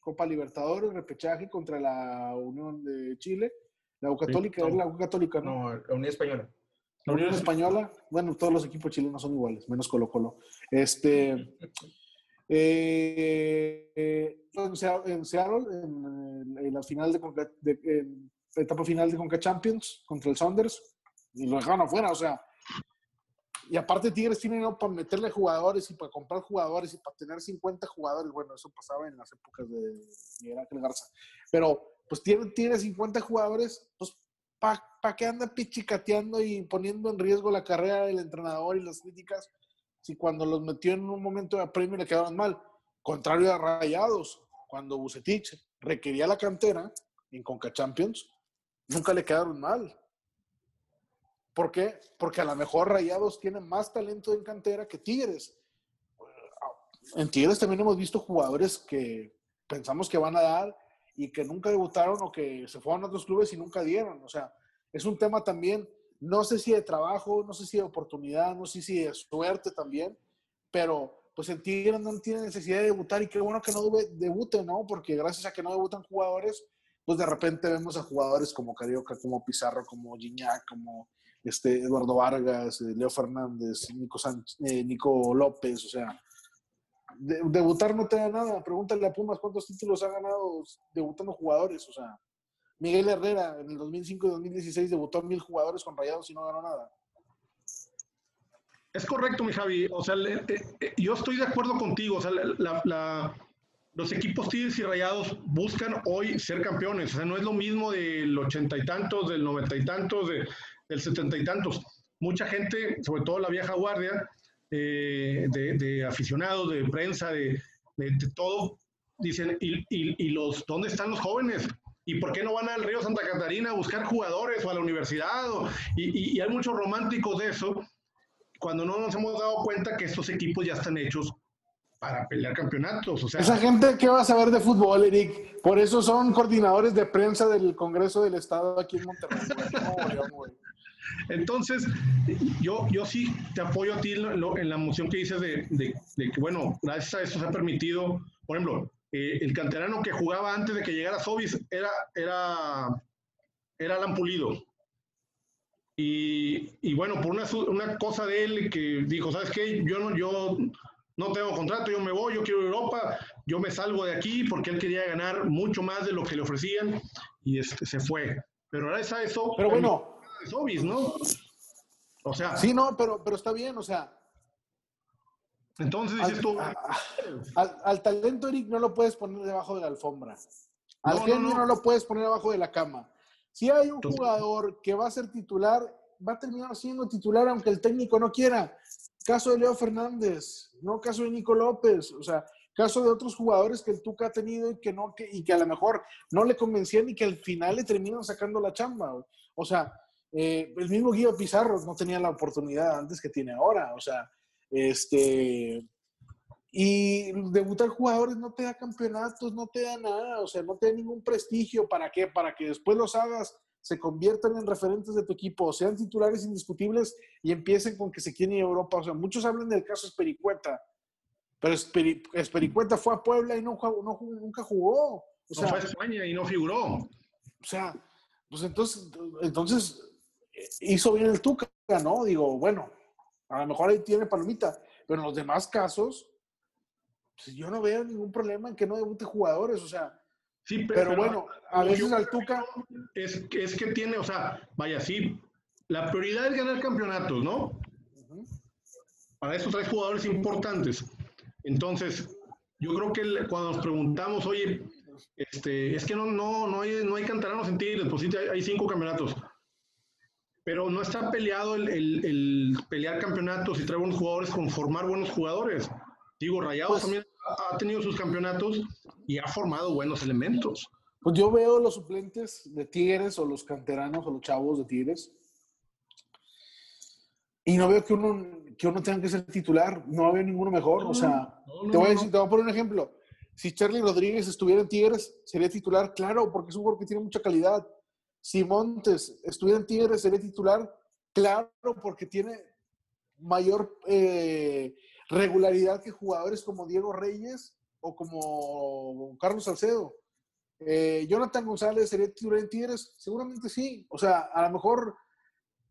Copa Libertadores, repechaje contra la Unión de Chile. La U Católica, sí, no, la U Católica, ¿no? No, la Unión Española. La Unión Española, bueno, todos los equipos chilenos son iguales, menos Colo Colo. Este, eh, en Seattle, en, en, la final de, de en etapa final de Conca Champions contra el Saunders y lo dejaron afuera, o sea. Y aparte Tigres tiene dinero para meterle jugadores y para comprar jugadores y para tener 50 jugadores. Bueno, eso pasaba en las épocas de Miguel Ángel Garza. Pero pues tiene, tiene 50 jugadores, pues ¿para pa qué anda pichicateando y poniendo en riesgo la carrera del entrenador y las críticas? si cuando los metió en un momento de premio le quedaron mal. Contrario a Rayados, cuando Bucetich requería la cantera en Conca Champions, nunca le quedaron mal. ¿Por qué? Porque a lo mejor Rayados tiene más talento en cantera que Tigres. En Tigres también hemos visto jugadores que pensamos que van a dar y que nunca debutaron o que se fueron a otros clubes y nunca dieron. O sea, es un tema también no sé si de trabajo, no sé si de oportunidad, no sé si de suerte también, pero pues el Tigre no tiene necesidad de debutar y qué bueno que no debute, ¿no? Porque gracias a que no debutan jugadores, pues de repente vemos a jugadores como Carioca, como Pizarro, como Gignac, como este, Eduardo Vargas, eh, Leo Fernández, Nico, Sánchez, eh, Nico López, o sea, de, debutar no te da nada. Pregúntale a Pumas cuántos títulos ha ganado debutando jugadores, o sea, Miguel Herrera en el 2005 y 2016 debutó a mil jugadores con Rayados y no ganó nada. Es correcto, mi Javi. O sea, eh, yo estoy de acuerdo contigo. O sea, los equipos Tigres y Rayados buscan hoy ser campeones. O sea, no es lo mismo del ochenta y tantos, del noventa y tantos, de, del setenta y tantos. Mucha gente, sobre todo la vieja guardia, eh, de, de, aficionados, de prensa, de, de todo, dicen, ¿y, y, y los, dónde están los jóvenes? ¿Y por qué no van al río Santa Catarina a buscar jugadores o a la universidad? O, y, y, y, hay muchos románticos de eso, cuando no nos hemos dado cuenta que estos equipos ya están hechos para pelear campeonatos. O sea, Esa gente, ¿qué va a saber de fútbol, Eric? Por eso son coordinadores de prensa del Congreso del Estado aquí en Monterrey. güey. No, León, güey. Entonces, yo, yo sí te apoyo a ti en, lo- en la moción que dices de, de- de que, bueno, gracias a eso se ha permitido, por ejemplo, eh, el canterano que jugaba antes de que llegara Sobis era, era, era Alan Pulido. Y, y bueno, por una, una cosa de él que dijo, ¿sabes qué? Yo no, yo no tengo contrato, yo me voy, yo quiero Europa, yo me salgo de aquí porque él quería ganar mucho más de lo que le ofrecían y este, se fue. Pero gracias a eso, Pero bueno, de ¿no? O sea, sí, no, pero, pero está bien, o sea, entonces dices tú, a- al- al talento, Eric, no lo puedes poner debajo de la alfombra. Al No, genio no, no. lo puedes poner debajo de la cama. Si hay un jugador que va a ser titular, va a terminar siendo titular aunque el técnico no quiera. Caso de Leo Fernández, no caso de Nico López, o sea, caso de otros jugadores que el Tuca ha tenido y que no que, y que a lo mejor no le convencían y que al final le terminan sacando la chamba. O sea, eh, el mismo Guido Pizarro no tenía la oportunidad antes que tiene ahora. O sea, este y debutar jugadores no te da campeonatos, no te da nada, o sea, no te da ningún prestigio. ¿Para qué? Para que después los hagas, se conviertan en referentes de tu equipo, sean titulares indiscutibles y empiecen con que se quieren ir a Europa. O sea, muchos hablan del caso Espericueta, pero Esperi- Espericueta fue a Puebla y no, jugó- no nunca jugó. O no sea, fue a España y no figuró. o sea, pues entonces, entonces hizo bien el Tuca, ¿no? Digo, bueno, a lo mejor ahí tiene palomita, pero en los demás casos, pues yo no veo ningún problema en que no debute jugadores, o sea, Sí, pe- pero bueno, a veces al Tuca, Es, que- es que tiene, o sea, vaya, sí, la prioridad es ganar campeonatos, ¿no? Para eso traes jugadores importantes. Entonces, yo creo que cuando nos preguntamos, oye, este, es que no, no, no, hay, no hay canteranos en Tigres, pues sí, hay cinco campeonatos. Pero no está peleado el, el- el pelear campeonatos y traer buenos jugadores con formar buenos jugadores. Digo, Rayados Pues- también ha, tenido sus campeonatos y ha formado buenos elementos. pues yo veo los suplentes de Tigres o los canteranos o los chavos de Tigres y no veo que uno, que uno tenga que ser titular, no veo ninguno mejor, o sea, No, no, Te voy, a decir, te voy a poner un ejemplo. Si Charlie Rodríguez estuviera en Tigres, sería titular, claro, porque es un jugador que tiene mucha calidad. Si Montes estuviera en Tigres, sería titular, claro, porque tiene mayor eh, regularidad que jugadores como Diego Reyes o como Carlos Salcedo. Eh, Jonathan González sería titular en Tigres, seguramente sí. O sea, a lo mejor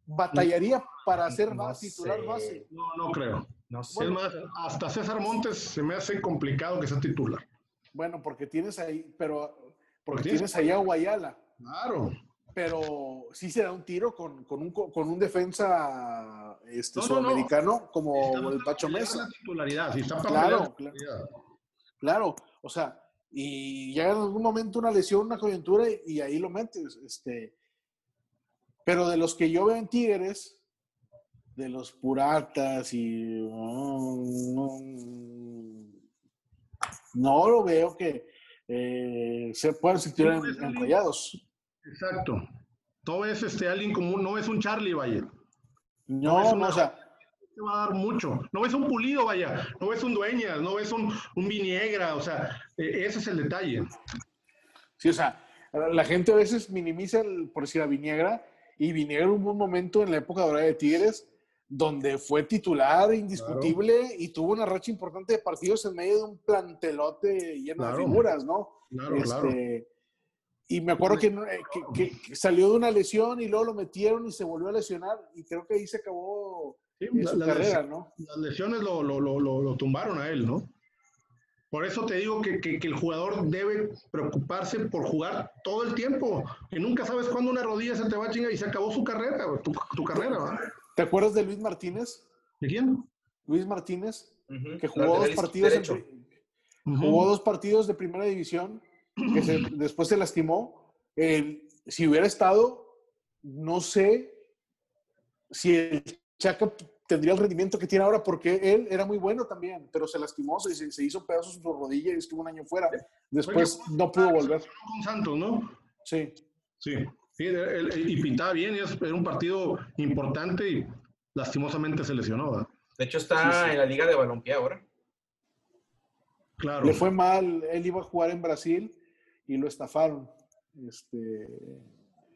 batallaría para ser No base, titular sé. base. No, no creo. No sé. Es más, hasta César Montes se me hace complicado que sea titular. Bueno, porque tienes ahí, pero porque tienes- tienes ahí a Guayala. Claro. Pero sí se da un tiro con, con un, co- con un defensa este, No, no, no. sudamericano como Estamos el Pacho Mesa. la titularidad, si Claro, claro. o sea, y llega en algún momento una lesión, una coyuntura y ahí lo metes. Este, pero de los que yo veo en Tigres, de los puratas y no, no, no lo veo que eh, se puedan sentir Sí, Exacto. No es este alguien como, no es un Charlie, vaya. No, es no, una- o sea, Te va a dar mucho. No es un pulido, vaya. No es un dueñas, no es un, un viniegra. O sea, eh, ese es el detalle. Sí, o sea, la gente a veces minimiza, el, por decir, a Viniegra, y Viniegra hubo un momento en la época dorada de Tigres donde fue titular indiscutible y tuvo una racha importante de partidos en medio de un plantelote lleno Claro. de figuras, ¿no? Claro, Este, claro. Y me acuerdo que, eh, que- que- salió de una lesión y luego lo metieron y se volvió a lesionar y creo que ahí se acabó Sí, eh, su la- carrera, ¿no? Las lesiones lo, lo, lo, lo, lo tumbaron a él, ¿no? Por eso te digo que, que, que el jugador debe preocuparse por jugar todo el tiempo. Que nunca sabes cuándo una rodilla se te va a chingar y se acabó su carrera, tu, tu carrera, ¿va? ¿Te acuerdas de Luis Martínez? ¿De quién? Luis Martínez, que jugó dos partidos en, Jugó dos partidos de primera división, que se- después se lastimó. Si hubiera estado, no sé si el Chaca tendría el rendimiento que tiene ahora, porque él era muy bueno también, pero se lastimó, se, hizo pedazos en su rodilla y estuvo un año fuera. Después no pudo volver. Con Santos, ¿no? Sí. Sí. Él- y pintaba bien, y era un partido importante y lastimosamente se lesionó. De hecho, está Sí, sí. en la liga de balompié ahora. Claro. Le fue mal, él iba a jugar en Brasil y lo estafaron. Este,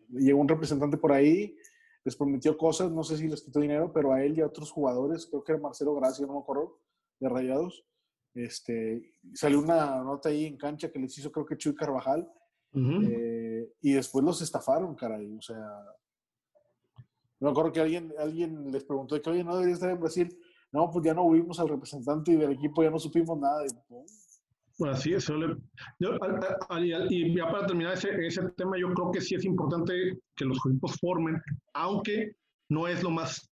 llegó un representante por ahí, les prometió cosas, no sé si les quitó dinero, pero a él y a otros jugadores, creo que era Marcelo Gracia, no me acuerdo, de Rayados, este, salió una nota ahí en cancha que les hizo creo que Chuy Carvajal, eh, y después los estafaron, caray, o sea, me acuerdo que alguien, alguien les preguntó que, oye, no debería estar en Brasil. No, pues ya no vimos al representante y del equipo ya no supimos nada. ¿no? Bueno, así es. suele- yo, al- al- y ya para terminar ese, ese tema, yo creo que sí es importante que los equipos formen, aunque no es lo más,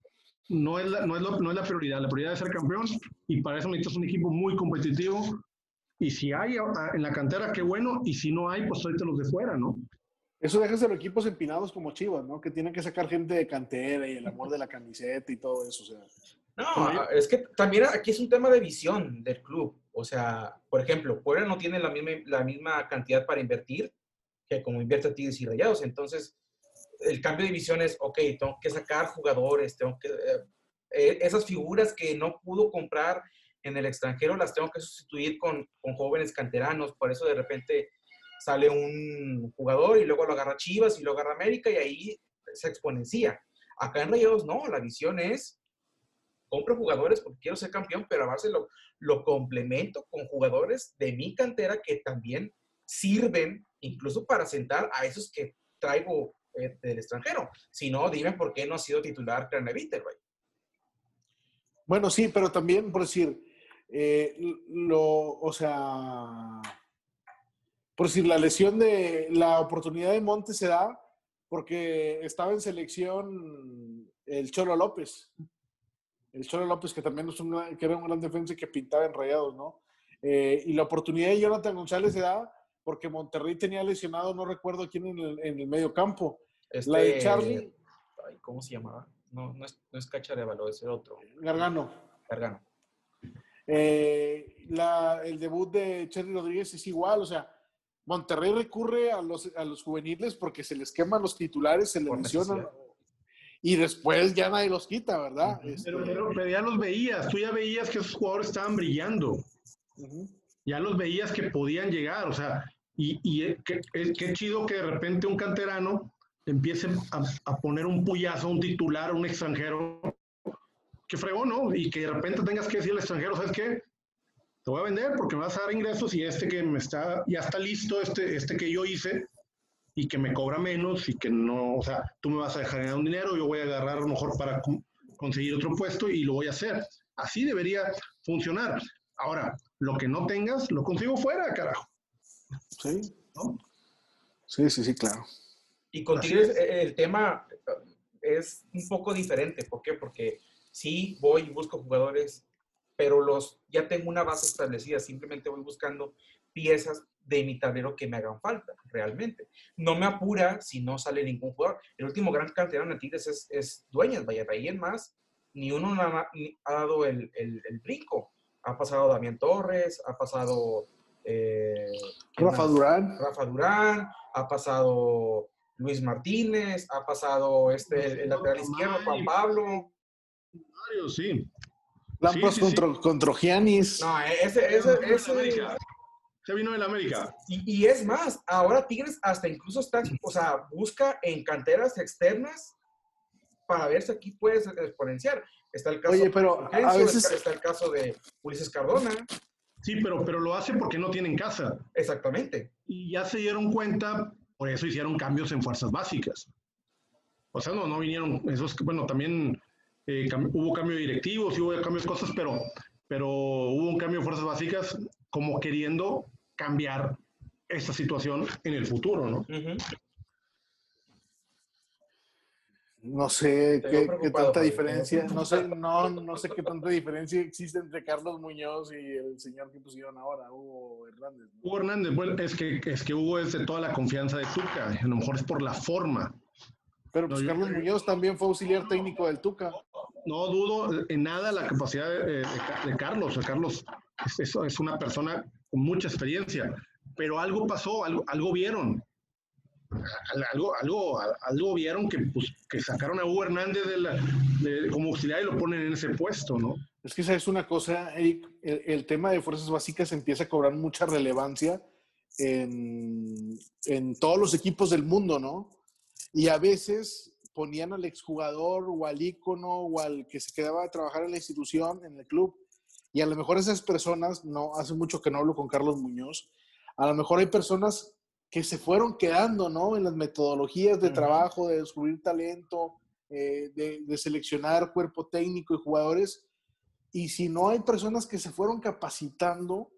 no es la, no es lo- no es la prioridad. La prioridad es ser campeón y para eso necesitas un equipo muy competitivo. Y si hay a- en la cantera, qué bueno. Y si no hay, pues tráete los de fuera, ¿no? Eso deja de ser equipos empinados como Chivas, ¿no? Que tienen que sacar gente de cantera y el amor de la camiseta y todo eso. O sea, No, es que también aquí es un tema de visión del club. O sea, por ejemplo, Puebla no tiene la misma, la misma cantidad para invertir que como invierte Tigres y Rayados. Entonces, el cambio de visión es, ok, tengo que sacar jugadores, tengo que... eh, eh, esas figuras que no pudo comprar en el extranjero las tengo que sustituir con, con jóvenes canteranos. Por eso de repente sale un jugador y luego lo agarra Chivas y lo agarra América y ahí se exponencia. Acá en Rayados no, la visión es compro jugadores porque quiero ser campeón, pero a base lo, complemento con jugadores de mi cantera que también sirven incluso para sentar a esos que traigo eh, del extranjero. Si no, dime por qué no ha sido titular Craneviter, güey. bueno, sí, pero también, por decir, eh, lo, o sea, por decir, la lesión de la oportunidad de Montes se da porque estaba en selección el Cholo López. El Cholo López, que también es un gran- que era un gran defensa y que pintaba en rayados, ¿no? Eh, y la oportunidad de Jonathan González se da porque Monterrey tenía lesionado, no recuerdo quién en el, en el medio campo. La de Este, Charlie. ay, ¿Cómo se llamaba? No, no es, no es Cacharevalo, es el otro. Gargano. Gargano. Eh, la- el debut de Cherry Rodríguez es igual, o sea, Monterrey recurre a los, a los juveniles porque se les queman los titulares, se les lesionan. Y después ya nadie los quita, ¿verdad? Este, Pero, pero- pero ya los veías, tú ya veías que esos jugadores estaban brillando. ujú. ya los veías que podían llegar, o sea, y, y eh, qué chido que de repente un canterano empiece a, a poner un puyazo, un titular, un extranjero, que fregó, ¿no? Y que de repente tengas que decir al extranjero, ¿sabes qué? Te voy a vender porque me vas a dar ingresos y este que me está, ya está listo, este, este que yo hice y que me cobra menos y que no, o sea, tú me vas a dejar ganar un dinero, yo voy a agarrar a lo mejor para con- conseguir otro puesto y lo voy a hacer. Así debería funcionar. Ahora, lo que no tengas, lo consigo fuera, carajo. Sí. ¿no? sí, sí, sí, claro. Y con Tigres es. eh, el tema es un poco diferente. ¿Por qué? Porque sí voy y busco jugadores, pero los ya tengo una base establecida. Simplemente voy buscando piezas de mi tablero que me hagan falta, realmente. No me apura si no sale ningún jugador. El último gran canterano de Tigres es, es Dueñas, vaya, de ahí en más, ni uno ni ha dado el, el- el brinco. Ha pasado Damián Torres, ha pasado... eh, ¿quién Rafa más? Durán. Rafa Durán, ha pasado Luis Martínez, ha pasado este, el lateral izquierdo, Juan Pablo. Mario, sí. Lampros sí, sí. contra, contra Giannis. No, ese, ese, ese- América. Se vino del América. y, y es más, ahora Tigres hasta incluso está, o sea, busca en canteras externas para ver si aquí puedes exponenciar. Está el caso Oye, pero de a veces- está, el caso de Ulises Cardona, Sí, pero, pero lo hace porque no tienen casa. exactamente. Y ya se dieron cuenta, por eso hicieron cambios en fuerzas básicas. O sea, no, no vinieron, esos, bueno, también eh, cam- hubo cambio de directivos y hubo cambios de cosas, pero, pero hubo un cambio de fuerzas básicas como queriendo cambiar esta situación en el futuro, ¿no? No sé qué, tanta diferencia, no sé, no, no sé qué tanta diferencia existe entre Carlos Muñoz y el señor que pusieron ahora, Hugo Hernández. ¿no? Hugo Hernández, bueno, es que, es que Hugo es de toda la confianza de Tuca, a lo mejor es por la forma. Pero pues No, yo- Carlos Muñoz también fue auxiliar técnico del Tuca. No dudo en nada la capacidad de, de- de Carlos. Carlos es- es una persona con mucha experiencia, pero algo pasó, algo, algo vieron. algo, algo, algo vieron que, pues, que sacaron a Hugo Hernández de la, como auxiliar y lo ponen en ese puesto, ¿no? Es que sabes una cosa, Eric, el, el, tema de fuerzas básicas empieza a cobrar mucha relevancia en, en, todos los equipos del mundo, ¿no? Y a veces ponían al exjugador o al ícono o al que se quedaba a trabajar en la institución, en el club, y a lo mejor esas personas, no, hace mucho que no hablo con Carlos Muñoz, a lo mejor hay personas que se fueron quedando, ¿no? En las metodologías de trabajo, de descubrir talento, eh, de, de, seleccionar cuerpo técnico y jugadores. Y si no hay personas que se fueron capacitando,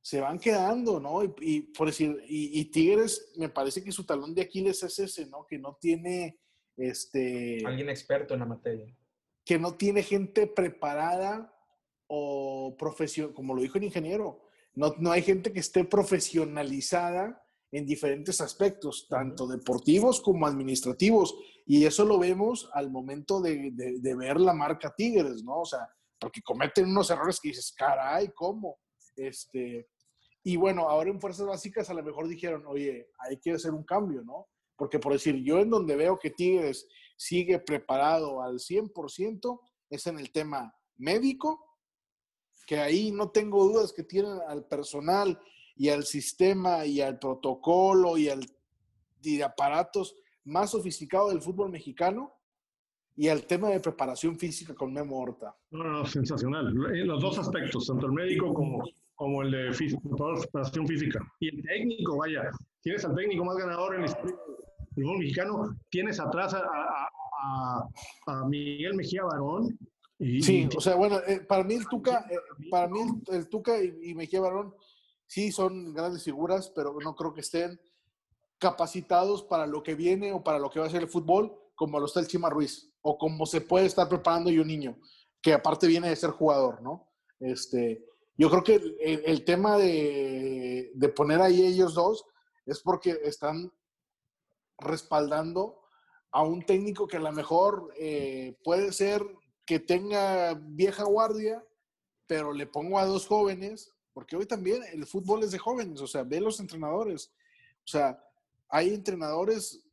se van quedando, ¿no? Y, y por decir, y, y, Tigres, me parece que su talón de Aquiles es ese, ¿no? Que no tiene, este... Alguien experto en la materia. Que no tiene gente preparada o profesión, como lo dijo el ingeniero, no, no hay gente que esté profesionalizada en diferentes aspectos, tanto deportivos como administrativos. Y eso lo vemos al momento de, de, de, ver la marca Tigres, ¿no? O sea, porque cometen unos errores que dices, caray, ¿cómo? Este, y bueno, ahora en Fuerzas Básicas a lo mejor dijeron, oye, hay que hacer un cambio, ¿no? Porque por decir, yo en donde veo que Tigres sigue preparado al 100% es en el tema médico que ahí no tengo dudas que tienen al personal y al sistema y al protocolo y al y aparatos más sofisticados del fútbol mexicano y al tema de preparación física con Memo Horta. No, no, sensacional. En los dos aspectos, tanto el médico como, como el de preparación física. Y el técnico, vaya, tienes al técnico más ganador en del fútbol mexicano, tienes atrás a, a Miguel Mejía Barón, y, sí, o sea, bueno, eh, para mí el Tuca, eh, para mí el, el Tuca y, y, Mejía Barón sí son grandes figuras, pero no creo que estén capacitados para lo que viene o para lo que va a ser el fútbol, como lo está el Chima Ruiz, o como se puede estar preparando y un niño, que aparte viene de ser jugador, ¿no? Este, yo creo que el, el tema de, de poner ahí ellos dos es porque están respaldando a un técnico que a lo mejor eh, puede ser que tenga vieja guardia, pero le pongo a dos jóvenes, porque hoy también el fútbol es de jóvenes, o sea, ve los entrenadores. O sea, hay entrenadores,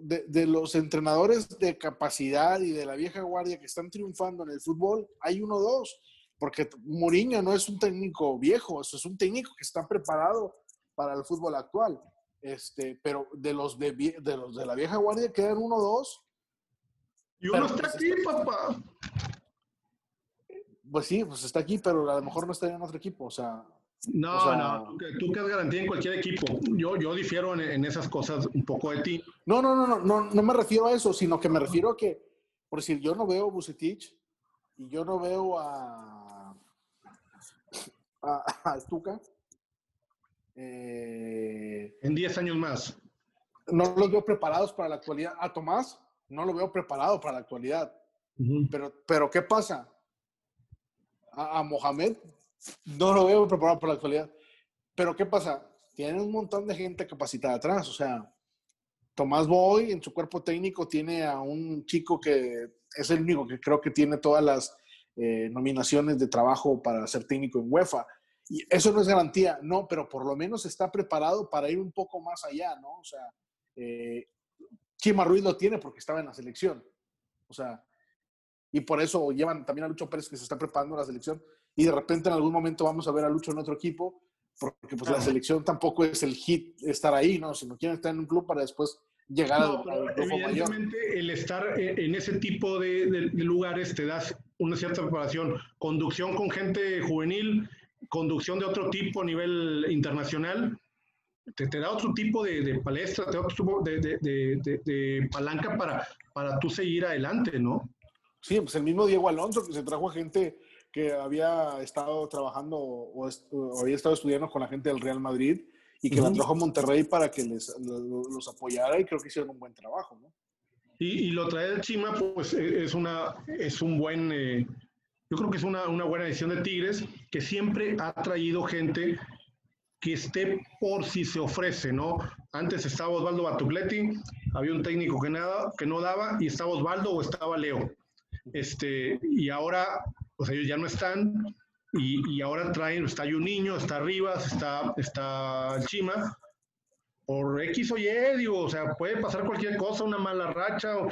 de, de, los entrenadores de capacidad y de la vieja guardia que están triunfando en el fútbol, hay uno o dos, porque Mourinho no es un técnico viejo, eso es un técnico que está preparado para el fútbol actual. Este, pero de los de, de los de la vieja guardia quedan uno o dos y uno está aquí, papá. Pues sí, pues está aquí, pero a lo mejor no está en otro equipo, o sea. No, o sea, no, tú que has garantía en cualquier equipo. Yo, yo difiero en, en, esas cosas un poco de ti. No, no, no, no, no, no me refiero a eso, sino que me refiero a que, por decir, yo no veo a Bucetich y yo no veo a, a, a Stuka. Eh, en 10 años más. No los veo preparados para la actualidad. A Tomás, no lo veo preparado para la actualidad. Uh -huh. pero, pero, ¿qué pasa? A, Mohamed no lo veo preparado para la actualidad. Pero, ¿qué pasa? Tiene un montón de gente capacitada atrás. O sea, Tomás Boy en su cuerpo técnico tiene a un chico que es el único que creo que tiene todas las eh, nominaciones de trabajo para ser técnico en UEFA. Y eso no es garantía, no, pero por lo menos está preparado para ir un poco más allá, ¿no? O sea, eh, Chima lo tiene porque estaba en la selección. O sea, y por eso llevan también a Lucho Pérez que se está preparando la selección. Y de repente en algún momento vamos a ver a Lucho en otro equipo, porque pues la selección tampoco es el hit estar ahí, ¿no? Si no quieren estar en un club para después llegar no, al, mayor. el estar en ese tipo de, de, de, lugares te das una cierta preparación. Conducción con gente juvenil, conducción de otro tipo a nivel internacional, te, te da otro tipo de, de, palestra, te da otro tipo de, de, palanca para, para tú seguir adelante, ¿no? Sí, pues el mismo Diego Alonso que se trajo a gente que había estado trabajando o, o había estado estudiando con la gente del Real Madrid y que uh -huh. la trajo a Monterrey para que les, los, los apoyara y creo que hicieron un buen trabajo, ¿no? Y, y lo trae el Chima, pues e, es, una, es un buen, eh, yo creo que es una, una buena edición de Tigres, que siempre ha traído gente que esté por si se ofrece, ¿no? Antes estaba Osvaldo Batugletti, había un técnico que, nada, que no daba, y estaba Osvaldo o estaba Leo. Este, y ahora, pues ellos ya no están, y, y ahora traen, está un niño, está Rivas, está, está Chima, por X o Y, digo, o sea, puede pasar cualquier cosa, una mala racha, o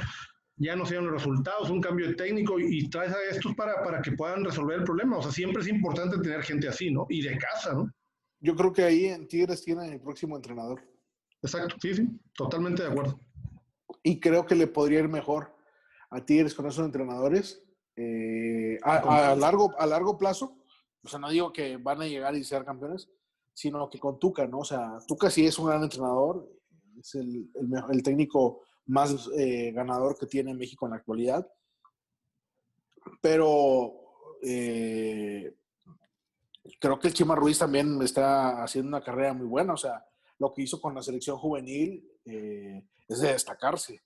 ya no sean los resultados, un cambio de técnico y, traes a estos para, para que puedan resolver el problema. O sea, siempre es importante tener gente así, ¿no? Y de casa, ¿no? Yo creo que ahí en Tigres tienen el próximo entrenador. Exacto, sí, sí, totalmente de acuerdo. Y creo que le podría ir mejor a Tigres con esos entrenadores eh, a, largo, a largo plazo. O sea, no digo que van a llegar y ser campeones, sino que con Tuca, ¿no? O sea, Tuca sí es un gran entrenador, es el, el, técnico más eh, ganador que tiene México en la actualidad. Pero eh, creo que el Chima Ruiz también está haciendo una carrera muy buena. O sea, lo que hizo con la selección juvenil eh, es de destacarse.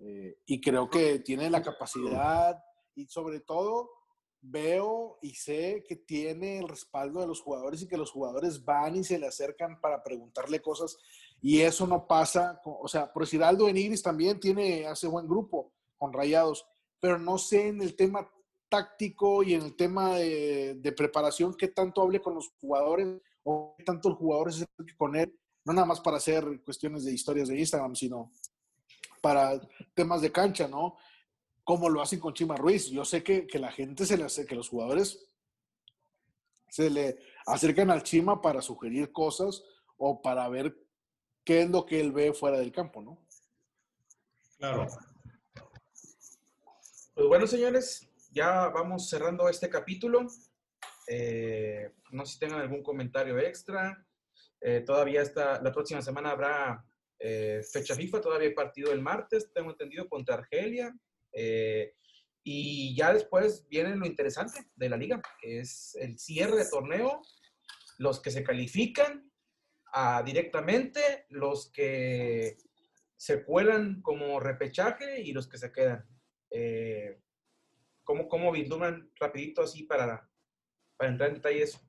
Y creo que tiene la capacidad y sobre todo veo y sé que tiene el respaldo de los jugadores y que los jugadores van y se le acercan para preguntarle cosas y eso no pasa, o sea, por decir Aldo Enigris también tiene, hace buen grupo con Rayados, pero no sé en el tema táctico y en el tema de, preparación qué tanto hable con los jugadores o qué tanto los jugadores se con él, no nada más para hacer cuestiones de historias de Instagram, sino para temas de cancha, ¿no? como lo hacen con Chima Ruiz. Yo sé que, que la gente se le hace, que los jugadores se le acercan al Chima para sugerir cosas o para ver qué es lo que él ve fuera del campo, ¿no? Claro. Pues bueno, señores, ya vamos cerrando este capítulo. Eh, no sé si tengan algún comentario extra. Eh, todavía está, la próxima semana habrá eh, fecha FIFA, todavía partido el martes, tengo entendido, contra Argelia. Eh, y ya después viene lo interesante de la liga, que es el cierre de torneo, los que se califican a, directamente, los que se cuelan como repechaje y los que se quedan. Eh, ¿cómo, ¿Cómo vislumbran rapidito así para, para entrar en detalle eso?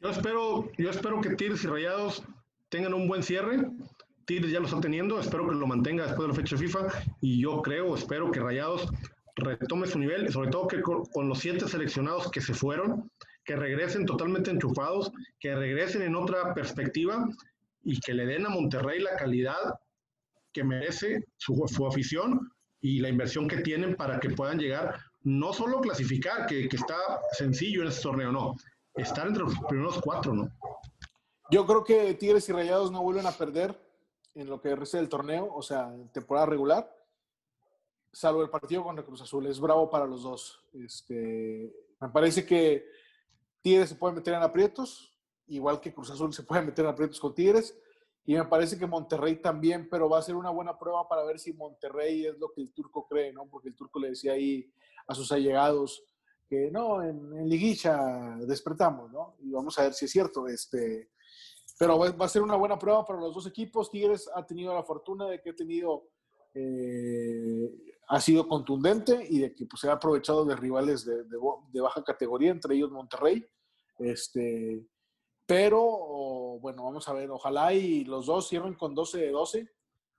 Yo espero, yo espero que Tigres y Rayados tengan un buen cierre. Tigres ya lo está teniendo, espero que lo mantenga después de la fecha FIFA y yo creo, espero que Rayados retome su nivel, sobre todo que con, los siete seleccionados que se fueron, que regresen totalmente enchufados, que regresen en otra perspectiva y que le den a Monterrey la calidad que merece su, su afición y la inversión que tienen para que puedan llegar, no solo clasificar, que, que está sencillo en este torneo, no, estar entre los primeros cuatro, ¿no? Yo creo que Tigres y Rayados no vuelven a perder en lo que resta del torneo, o sea, en temporada regular, salvo el partido contra Cruz Azul. Es bravo para los dos. Este, me parece que Tigres se puede meter en aprietos, igual que Cruz Azul se puede meter en aprietos con Tigres. Y me parece que Monterrey también, pero va a ser una buena prueba para ver si Monterrey es lo que el turco cree, ¿no? Porque el turco le decía ahí a sus allegados que no, en, en liguilla despertamos, ¿no? Y vamos a ver si es cierto. Este, pero va a ser una buena prueba para los dos equipos. Tigres ha tenido la fortuna de que ha tenido, eh, ha sido contundente y de que pues, se ha aprovechado de rivales de, baja categoría, entre ellos Monterrey. Este, pero bueno, vamos a ver, ojalá y los dos cierren con 12 de 12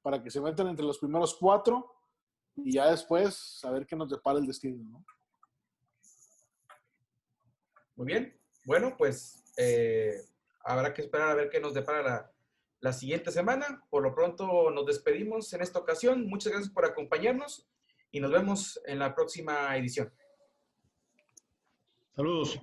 para que se metan entre los primeros cuatro y ya después a ver qué nos depara el destino. ¿no? Muy bien, bueno, pues eh, habrá que esperar a ver qué nos depara la, siguiente semana. Por lo pronto nos despedimos en esta ocasión. Muchas gracias por acompañarnos y nos vemos en la próxima edición. Saludos.